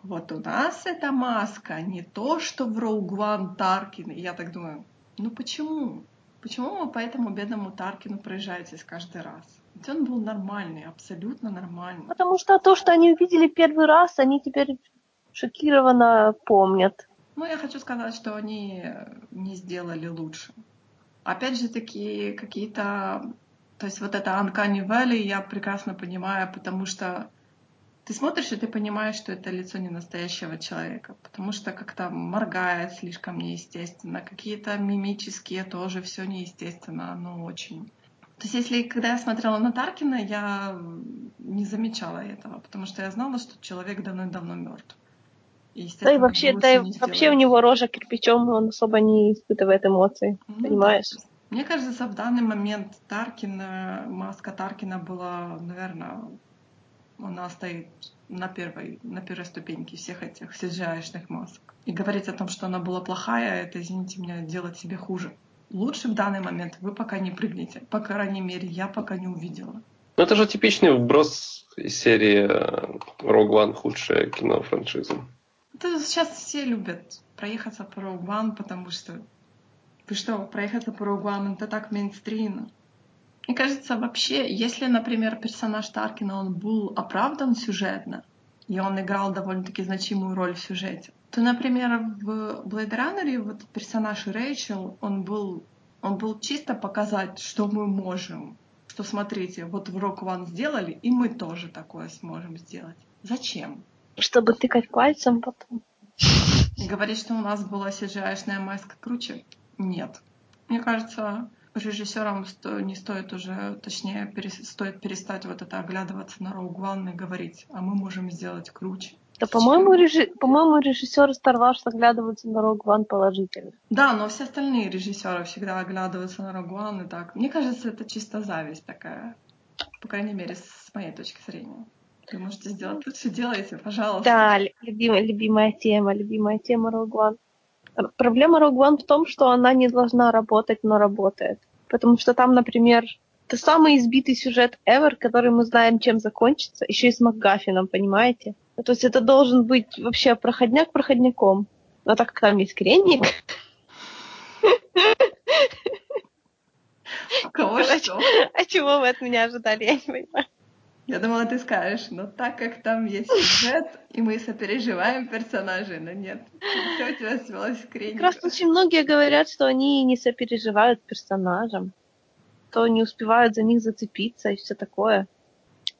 вот у нас эта маска не то, что в One Таркин. И я так думаю, ну почему? Почему вы по этому бедному Таркину проезжаетесь каждый раз? Ведь он был нормальный, абсолютно нормальный. Потому что то, что они увидели первый раз, они теперь шокированно помнят. Ну, я хочу сказать, что они не сделали лучше. Опять же таки, какие-то... То есть вот это Uncanny Valley я прекрасно понимаю, потому что ты смотришь, и ты понимаешь, что это лицо не настоящего человека, потому что как-то моргает слишком неестественно, какие-то мимические тоже все неестественно, но очень. То есть если когда я смотрела на Таркина, я не замечала этого, потому что я знала, что человек давно-давно мертв. И, да и вообще, да и вообще у него рожа кирпичом, он особо не испытывает эмоций, ну, понимаешь? Да. Мне кажется, в данный момент Таркина, маска Таркина была, наверное, она стоит на первой, на первой ступеньке всех этих cgi масок. И говорить о том, что она была плохая, это, извините меня, делать себе хуже. Лучше в данный момент вы пока не прыгнете. По крайней мере, я пока не увидела. Ну, это же типичный вброс из серии э, Rogue One худшее кино франшизы. Это сейчас все любят проехаться по Rogue One, потому что вы что, проехаться по Rogue One, это так мейнстрим. Мне кажется, вообще, если, например, персонаж Таркина, он был оправдан сюжетно, и он играл довольно-таки значимую роль в сюжете, то, например, в Blade Runner вот персонаж Рэйчел, он был, он был чисто показать, что мы можем. Что смотрите, вот в Rock One сделали, и мы тоже такое сможем сделать. Зачем? Чтобы тыкать пальцем потом. Говорить, что у нас была CGI-шная маска круче? Нет. Мне кажется, режиссерам не стоит уже, точнее, стоит перестать вот это оглядываться на Rogue One и говорить, а мы можем сделать круче. Да, по-моему, режи... по-моему, режиссеры Star Wars оглядываются на Rogue One положительно. Да, но все остальные режиссеры всегда оглядываются на Rogue One и так. Мне кажется, это чисто зависть такая. По крайней мере, с моей точки зрения. Вы можете сделать лучше, делайте, пожалуйста. Да, любимая, любимая тема, любимая тема Rogue One. Проблема Rogue One в том, что она не должна работать, но работает. Потому что там, например, это самый избитый сюжет ever, который мы знаем, чем закончится, еще и с МакГаффином, понимаете? То есть это должен быть вообще проходняк проходняком. Но так как там есть креник... Кого что? А чего вы от меня ожидали, я не понимаю. Я думала, ты скажешь, но так как там есть сюжет, и мы сопереживаем персонажей, но нет. Все у тебя свелось к Как раз очень многие говорят, что они не сопереживают персонажам, то не успевают за них зацепиться и все такое.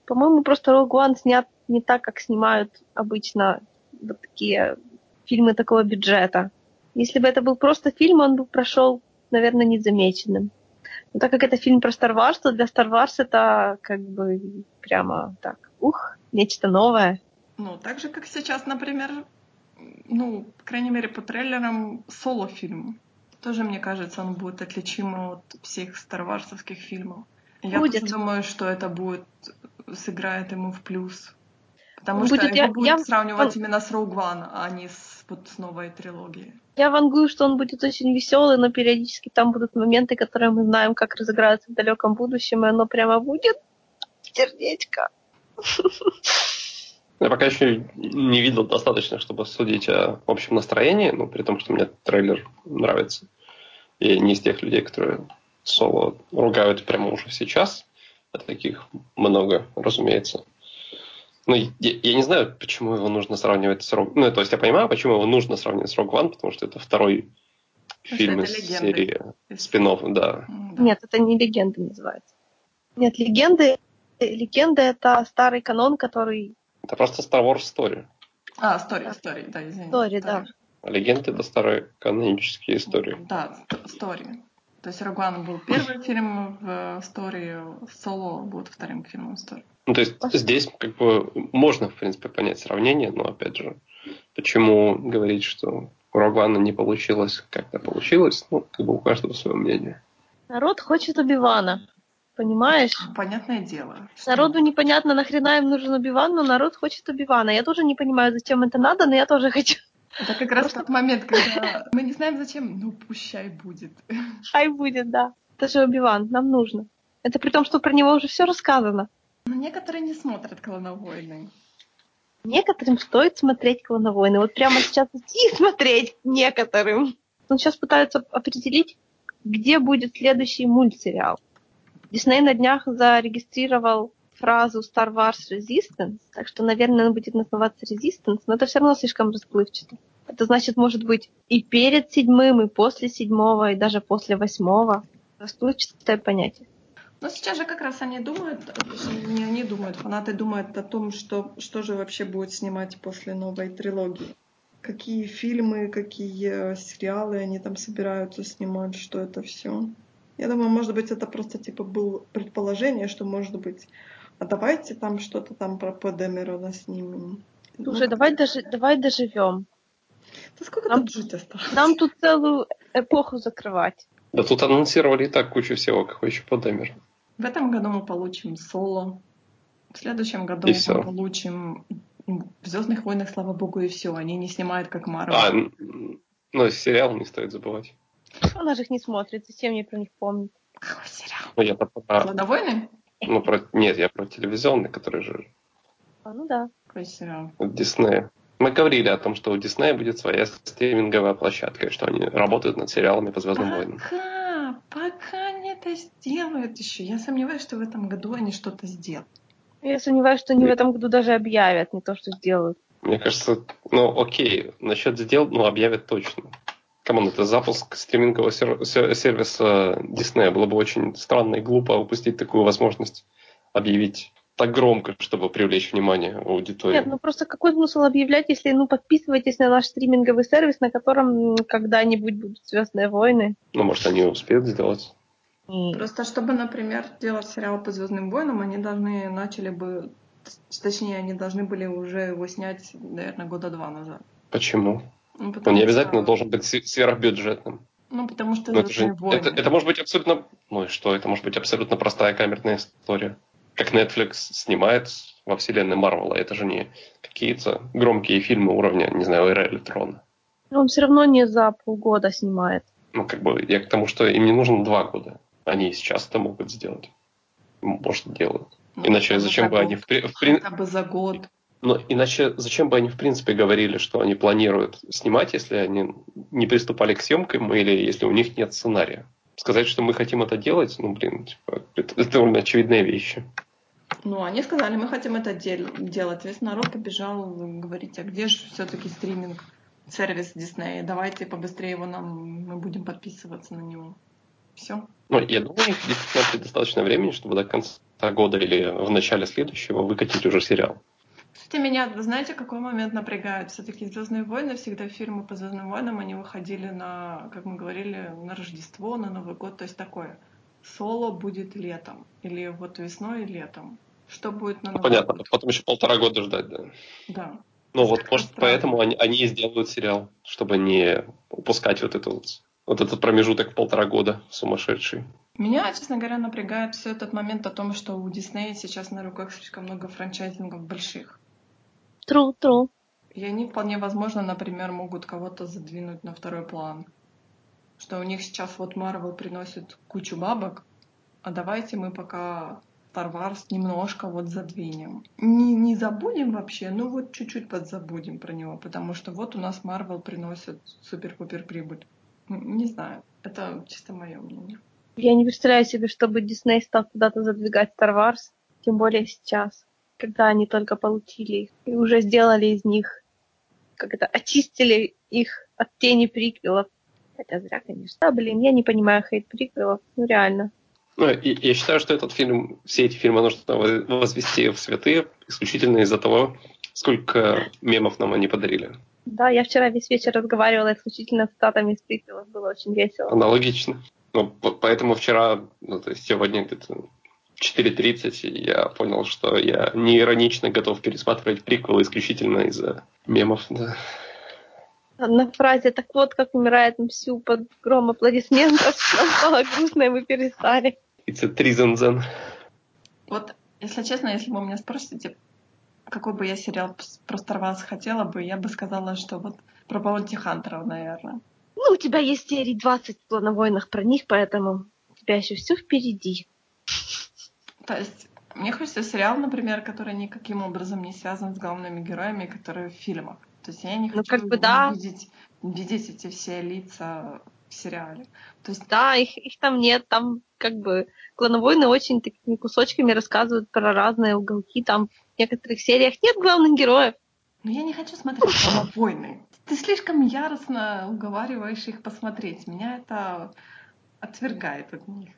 По-моему, просто One снят не так, как снимают обычно вот такие фильмы такого бюджета. Если бы это был просто фильм, он бы прошел, наверное, незамеченным. Но так как это фильм про Star Wars, то для Star Wars это как бы прямо так, ух, нечто новое. Ну, так же, как сейчас, например, ну, по крайней мере, по трейлерам соло-фильм. Тоже, мне кажется, он будет отличим от всех старварсовских фильмов. Я будет. думаю, что это будет сыграет ему в плюс. Потому будет, что его я, будет я... сравнивать он... именно с Rogue One, а не с, вот, с новой трилогией. Я вангую, что он будет очень веселый, но периодически там будут моменты, которые мы знаем, как разыграются в далеком будущем, и оно прямо будет сердечко. Я пока еще не видел достаточно, чтобы судить о общем настроении, но при том, что мне трейлер нравится. И не из тех людей, которые соло ругают прямо уже сейчас. А таких много, разумеется. Ну, я, я не знаю, почему его нужно сравнивать с Rogue Ну, то есть я понимаю, почему его нужно сравнивать с Rogue One, потому что это второй потому фильм из серии спин да. Нет, это не легенда называется. Нет, легенды, легенда это старый канон, который... Это просто Star Wars Story. А, Story, Story, да, извините. Story, да. А легенды это старые канонические истории. Да, Story. То есть Рогуан был первым фильмом в истории, Соло будет вторым фильмом в истории. Ну, то есть здесь как бы можно, в принципе, понять сравнение, но опять же, почему говорить, что у Рогвана не получилось, как-то получилось, ну, как бы у каждого свое мнение. Народ хочет Убивана, понимаешь? Понятное дело. Народу непонятно, нахрена им нужен Убиван, но народ хочет Убивана. Я тоже не понимаю, зачем это надо, но я тоже хочу. Это как раз тот момент, когда мы не знаем зачем, ну пущай будет. Хай будет, да. Это же Убиван, нам нужно. Это при том, что про него уже все рассказано. Но некоторые не смотрят «Клоновойны». Некоторым стоит смотреть «Клоновойны». Вот прямо сейчас идти и смотреть некоторым. Он сейчас пытаются определить, где будет следующий мультсериал. Дисней на днях зарегистрировал фразу Star Wars Resistance, так что, наверное, он будет называться Resistance, но это все равно слишком расплывчато. Это значит, может быть, и перед седьмым, и после седьмого, и даже после восьмого. Расплывчатое понятие. Но сейчас же как раз они думают, не они думают, фанаты думают о том, что, что же вообще будет снимать после новой трилогии. Какие фильмы, какие сериалы они там собираются снимать, что это все. Я думаю, может быть, это просто типа было предположение, что может быть а давайте там что-то там про Подемерона снимем. Слушай, ну, давай, дожи, давай доживем. Да сколько нам, тут жить осталось? Нам тут целую эпоху закрывать. Да тут анонсировали и так кучу всего, какой еще Подемер. В этом году мы получим соло. В следующем году и мы все. получим в Звездных войнах, слава богу, и все. Они не снимают как Марвел. А, ну, сериал не стоит забывать. Она же их не смотрит, зачем мне про них помнить? Какой сериал? Ну, я про... Кладовойны? Ну, про... Нет, я про телевизионный, который же... А, ну да. Какой сериал? Диснея. Мы говорили о том, что у Диснея будет своя стриминговая площадка, и что они работают над сериалами по Звездным пока, войнам. Пока они это сделают еще. Я сомневаюсь, что в этом году они что-то сделают. Я сомневаюсь, что они в этом году даже объявят, не то, что сделают. Мне кажется, ну окей, насчет сделать, ну объявят точно. Come on, это запуск стримингового сервиса Disney. Было бы очень странно и глупо упустить такую возможность объявить так громко, чтобы привлечь внимание аудитории. Нет, ну просто какой смысл объявлять, если ну подписывайтесь на наш стриминговый сервис, на котором когда-нибудь будут Звездные войны. Ну, может, они успеют сделать. Просто чтобы, например, делать сериал по Звездным войнам, они должны начали бы, точнее, они должны были уже его снять, наверное, года два назад. Почему? Ну, Он не обязательно что... должен быть сверхбюджетным. Ну, потому что это, же, войны. это, это может быть абсолютно... Ну и что? Это может быть абсолютно простая камерная история. Как Netflix снимает во вселенной Марвела. Это же не какие-то громкие фильмы уровня, не знаю, Эра Электрона. Он все равно не за полгода снимает. Ну, как бы, я к тому, что им не нужно два года. Они сейчас это могут сделать. Может, делают. Ну, иначе зачем бы они... В, в, хотя бы за год. Но иначе зачем бы они, в принципе, говорили, что они планируют снимать, если они не приступали к съемкам или если у них нет сценария? Сказать, что мы хотим это делать, ну, блин, типа, это, это довольно очевидные вещи. Ну, они сказали, мы хотим это делать. Весь народ побежал говорить, а где же все-таки стриминг, сервис Диснея? Давайте побыстрее его нам, мы будем подписываться на него. Все. Ну, я думаю, у них действительно достаточно времени, чтобы до конца года или в начале следующего выкатить уже сериал. Кстати, меня, знаете, какой момент напрягает? Все-таки Звездные войны, всегда фильмы по Звездным войнам, они выходили на, как мы говорили, на Рождество, на Новый год, то есть такое. Соло будет летом. Или вот весной и летом. Что будет на ну, Новый Понятно, год? потом еще полтора года ждать, да. Да. Ну вот, может, странно. поэтому они, они и сделают сериал, чтобы не упускать вот эту вот вот этот промежуток полтора года сумасшедший. Меня, честно говоря, напрягает все этот момент о том, что у Диснея сейчас на руках слишком много франчайзингов больших. True, true. И они вполне возможно, например, могут кого-то задвинуть на второй план. Что у них сейчас вот Marvel приносит кучу бабок, а давайте мы пока Star Wars немножко вот задвинем. Не, не забудем вообще, ну вот чуть-чуть подзабудем про него, потому что вот у нас Marvel приносит супер-пупер прибыль. Не знаю, это чисто мое мнение. Я не представляю себе, чтобы Дисней стал куда-то задвигать Star Wars, тем более сейчас, когда они только получили их и уже сделали из них, как это, очистили их от тени приквелов. Хотя зря, конечно. Да, блин, я не понимаю хейт приквелов, ну реально. Ну, и, я считаю, что этот фильм, все эти фильмы нужно возвести в святые исключительно из-за того, сколько мемов нам они подарили. Да, я вчера весь вечер разговаривала исключительно с цитатами из приквелов, было очень весело. Аналогично. Ну, поэтому вчера, ну, то есть сегодня где-то 4.30 я понял, что я не иронично готов пересматривать приквелы исключительно из-за мемов, да. На фразе «так вот, как умирает Мсю под гром аплодисментов» нам стало грустно, и мы перестали. It's a treason. Вот, если честно, если вы меня спросите, какой бы я сериал про Star Wars хотела бы, я бы сказала, что вот про Баунти Хантеров, наверное. Ну, у тебя есть серии 20 в «Клоновойнах» про них, поэтому у тебя еще все впереди. То есть мне хочется сериал, например, который никаким образом не связан с главными героями, которые в фильмах. То есть я не ну, хочу ну, как бы, да. видеть, видеть эти все лица в сериале. То есть... Да, их, их там нет, там как бы клоновойны очень такими кусочками рассказывают про разные уголки, там в некоторых сериях нет главных героев. Но я не хочу смотреть клоновойны. Ты слишком яростно уговариваешь их посмотреть. Меня это отвергает от них.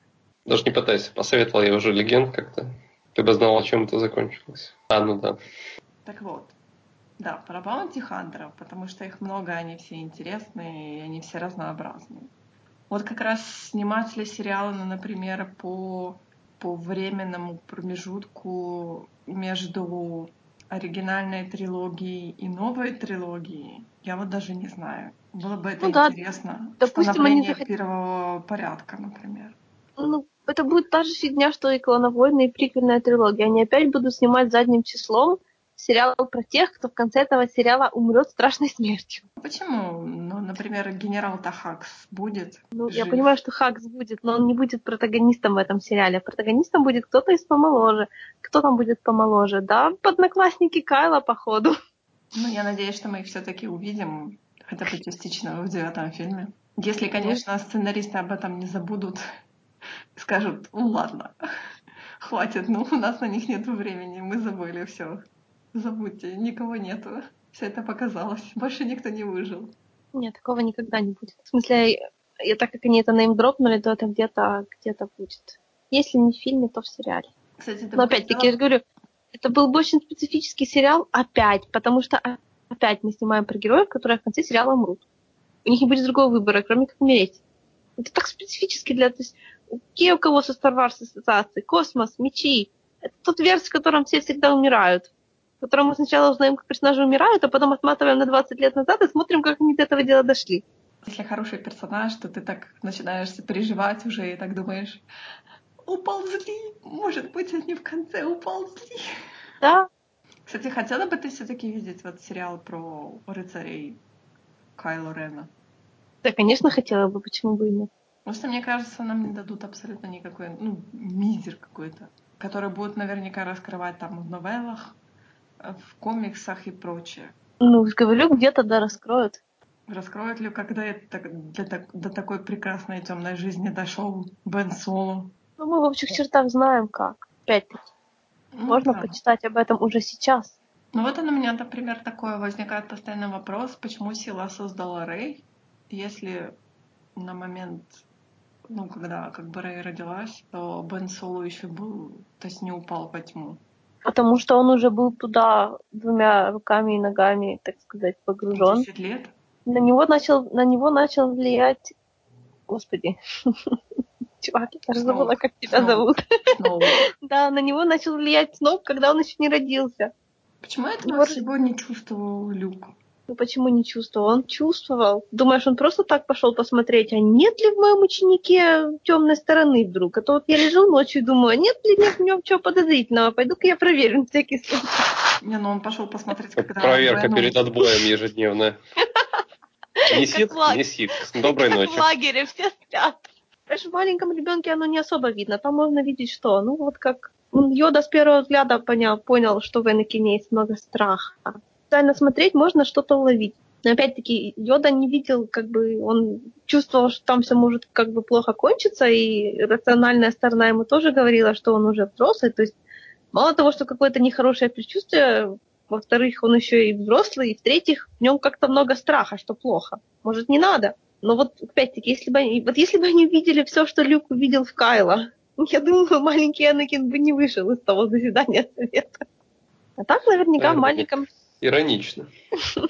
Даже не пытайся, посоветовал я уже легенд как-то. Ты бы знал, о чем это закончилось. А, ну да. Так вот. Да, про баунти хантеров, потому что их много, они все интересные, и они все разнообразные. Вот как раз сниматели сериала, ну, например, по, по временному промежутку между оригинальной трилогией и новой трилогией, я вот даже не знаю. Было бы это ну, да. интересно. Допустим, Становление захот... первого порядка, например. Ну, это будет та же фигня, что и клоновойная и приквельная трилогия. Они опять будут снимать задним числом, сериал про тех, кто в конце этого сериала умрет страшной смертью. Почему? Ну, например, генерал-то Хакс будет. Ну, жив. я понимаю, что Хакс будет, но он не будет протагонистом в этом сериале. Протагонистом будет кто-то из помоложе. Кто там будет помоложе? Да, подноклассники Кайла, походу. Ну, я надеюсь, что мы их все-таки увидим, хотя бы частично в девятом фильме. Если, конечно, сценаристы об этом не забудут, скажут, ну ладно, Хватит, ну у нас на них нет времени, мы забыли все. Забудьте, никого нету. Все это показалось. Больше никто не выжил. Нет, такого никогда не будет. В смысле, я так как они это неймдропнули, то это где-то где-то будет. Если не в фильме, то в сериале. Кстати, Но опять-таки, я же говорю, это был бы очень специфический сериал опять, потому что опять мы снимаем про героев, которые в конце сериала умрут. У них не будет другого выбора, кроме как умереть. Это так специфически для... То есть, какие у кого со Star Wars ассоциации? Космос, мечи. Это тот верс, в котором все всегда умирают. В котором мы сначала узнаем, как персонажи умирают, а потом отматываем на 20 лет назад и смотрим, как они до этого дела дошли. Если хороший персонаж, то ты так начинаешь переживать уже и так думаешь, уползли, может быть, они в конце уползли. Да. Кстати, хотела бы ты все-таки видеть вот сериал про рыцарей Кайло Рена? Да, конечно, хотела бы, почему бы и нет. Потому что, мне кажется, нам не дадут абсолютно никакой, ну, мизер какой-то, который будет наверняка раскрывать там в новеллах, в комиксах и прочее. Ну, говорю, где-то да раскроют. Раскроют ли, когда это для, до такой прекрасной темной жизни дошел Бен Соло? Ну, мы в общих чертах знаем как. Опять-таки. Ну, Можно да. почитать об этом уже сейчас. Ну вот он у меня, например, такой возникает постоянный вопрос, почему Сила создала Рэй, если на момент, ну, когда как бы Рэй родилась, то Бен Соло еще был, то есть не упал во тьму. Потому что он уже был туда двумя руками и ногами, так сказать, погружен. 10 лет? На него начал, на него начал влиять... Господи. Чувак, я даже забыла, как тебя зовут. Да, на него начал влиять Сноп, когда он еще не родился. Почему я этого всего не чувствовал Люк? Ну почему не чувствовал? Он чувствовал. Думаешь, он просто так пошел посмотреть, а нет ли в моем ученике темной стороны вдруг? А то вот я лежу ночью и думаю, а нет ли в нем чего подозрительного? Пойду-ка я проверю на всякий случай. Не, ну он пошел посмотреть, когда... Проверка перед отбоем ежедневная. Не сит, не сит. Доброй ночи. в лагере все спят. Конечно, в маленьком ребенке оно не особо видно. Там можно видеть что? Ну, вот как Йода с первого взгляда понял, понял что в Энакине есть много страха. Специально смотреть можно что-то уловить. Но опять-таки Йода не видел, как бы он чувствовал, что там все может как бы плохо кончиться, и рациональная сторона ему тоже говорила, что он уже взрослый. То есть мало того, что какое-то нехорошее предчувствие, во-вторых, он еще и взрослый, и в-третьих, в нем как-то много страха, что плохо. Может, не надо. Но вот опять-таки, если бы они, вот если бы они увидели все, что Люк увидел в Кайла, я думаю, маленький Анакин бы не вышел из того заседания совета. А так наверняка в маленьком... Иронично.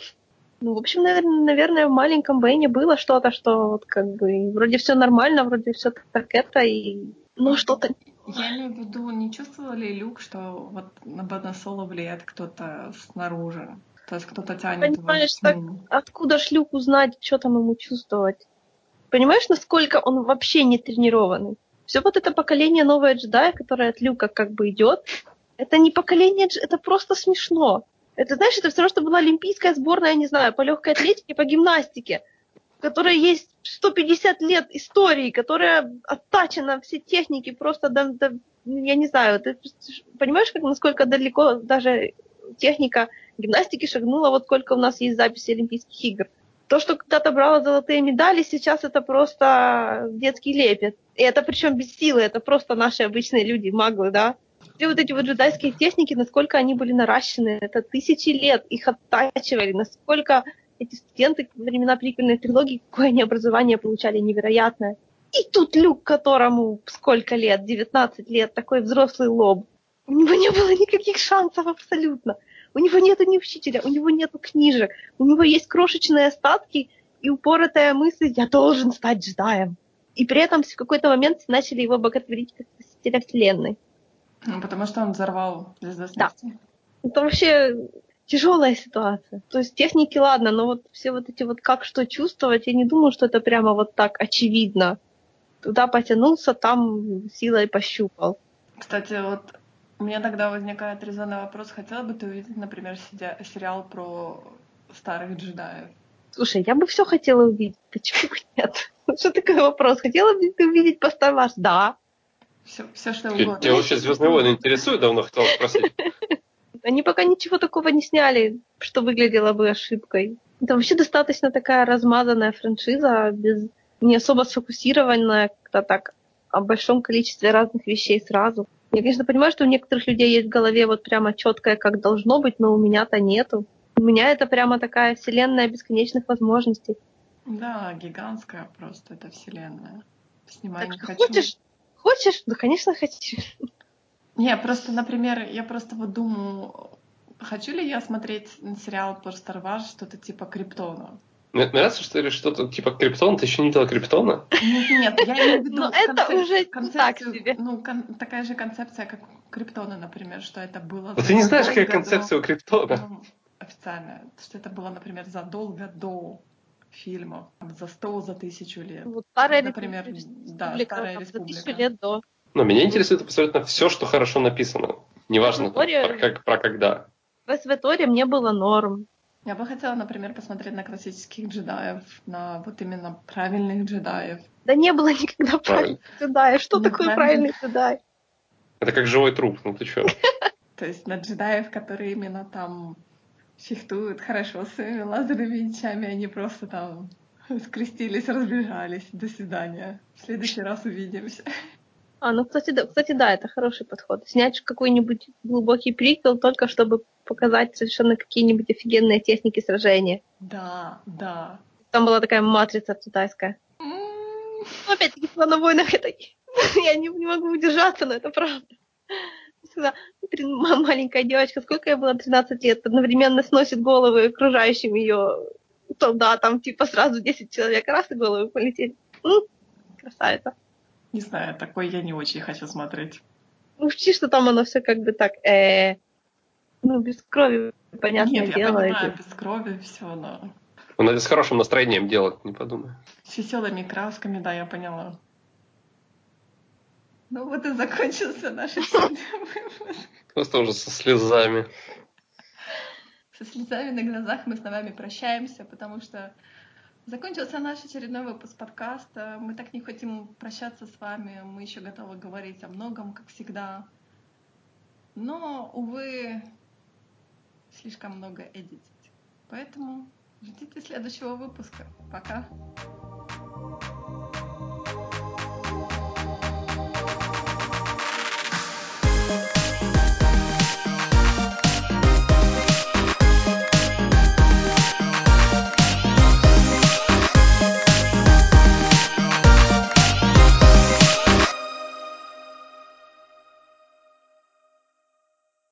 Ну, в общем, наверное, наверное, в маленьком Бэйне было что-то, что вот как бы вроде все нормально, вроде все так это, и ну что-то... Я имею в виду, не чувствовал ли Люк, что вот на Бена Соло влияет кто-то снаружи? То есть кто-то тянет Понимаешь, так откуда шлюк узнать, что там ему чувствовать? Понимаешь, насколько он вообще не тренированный? Все вот это поколение новое джедая, которое от Люка как бы идет, это не поколение, это просто смешно. Это, знаешь, это все равно, что была олимпийская сборная, я не знаю, по легкой атлетике, по гимнастике, которая есть 150 лет истории, которая оттачена, все техники просто до, до я не знаю, ты понимаешь, как, насколько далеко даже техника гимнастики шагнула, вот сколько у нас есть записи Олимпийских игр. То, что когда-то брала золотые медали, сейчас это просто детский лепет. И это причем без силы, это просто наши обычные люди, маглы, да. Все вот эти вот джедайские техники, насколько они были наращены, это тысячи лет, их оттачивали, насколько эти студенты во времена приквельной трилогии, какое они образование получали невероятное. И тут Люк, которому сколько лет, 19 лет, такой взрослый лоб. У него не было никаких шансов абсолютно. У него нет ни учителя, у него нет книжек, у него есть крошечные остатки и упоротая мысль «я должен стать джедаем». И при этом в какой-то момент начали его боготворить как спасителя вселенной. Ну, потому что он взорвал звезду смерти. Да. Это вообще тяжелая ситуация. То есть техники, ладно, но вот все вот эти вот как что чувствовать, я не думаю, что это прямо вот так очевидно. Туда потянулся, там силой пощупал. Кстати, вот у меня тогда возникает резонный вопрос. Хотела бы ты увидеть, например, сериал про старых джедаев? Слушай, я бы все хотела увидеть. Почему нет? Что такой вопрос? Хотела бы ты увидеть по Star Wars? Да. Все, все что угодно. Тебя вообще Звездные войны интересует? Давно хотел спросить. Они пока ничего такого не сняли, что выглядело бы ошибкой. Это вообще достаточно такая размазанная франшиза, без не особо сфокусированная, как-то так о большом количестве разных вещей сразу. Я, конечно, понимаю, что у некоторых людей есть в голове вот прямо четкое, как должно быть, но у меня-то нету. У меня это прямо такая вселенная бесконечных возможностей. Да, гигантская просто эта вселенная. Снимай так, не хочу. Хочешь? Хочешь? Да, конечно, хочу. Не, просто, например, я просто вот думаю, хочу ли я смотреть сериал про Star Wars что-то типа Криптона? Мне нравится, что ты что-то типа Криптона, ты еще не видела Криптона? Нет, нет, я имею в виду Но это уже так себе. Ну, такая же концепция, как Криптона, например, что это было... Но ты не знаешь, какая концепция у Криптона. Ну, официальная, что это было, например, задолго до фильмов, за сто, за тысячу лет. Вот старая например, да, старая республика. За тысячу лет до. Но меня интересует абсолютно все, что хорошо написано. Неважно, там, про, как, про когда. В Светоре мне было норм. Я бы хотела, например, посмотреть на классических джедаев, на вот именно правильных джедаев. Да не было никогда правильных джедаев. Что такое правильный джедай? Это как живой труп, ну ты чё? То есть на джедаев, которые именно там фехтуют хорошо своими лазерными мечами, они просто там скрестились, разбежались. До свидания. В следующий раз увидимся. А, ну, кстати, да, кстати, да, это хороший подход. Снять какой-нибудь глубокий приквел только чтобы показать совершенно какие-нибудь офигенные техники сражения. Да, да. Там была такая матрица китайская. Опять-таки, на войнах это... Я не, не могу удержаться, но это правда. Всегда маленькая девочка, сколько я была, 13 лет, одновременно сносит головы окружающим ее солдатам, типа сразу 10 человек, раз и головы полетели. М-м, красавица. Не знаю, такой я не очень хочу смотреть. Ну, учти, что там оно все как бы так, э, ну, без крови, понятное Нет, дело. Нет, я понимаю, без крови все, но... Ну, надо с хорошим настроением делать, не подумай. С веселыми красками, да, я поняла. Ну вот и закончился наш выпуск. Просто уже со слезами. Со слезами на глазах мы с вами прощаемся, потому что Закончился наш очередной выпуск подкаста. Мы так не хотим прощаться с вами. Мы еще готовы говорить о многом, как всегда. Но, увы, слишком много эдитить. Поэтому ждите следующего выпуска. Пока.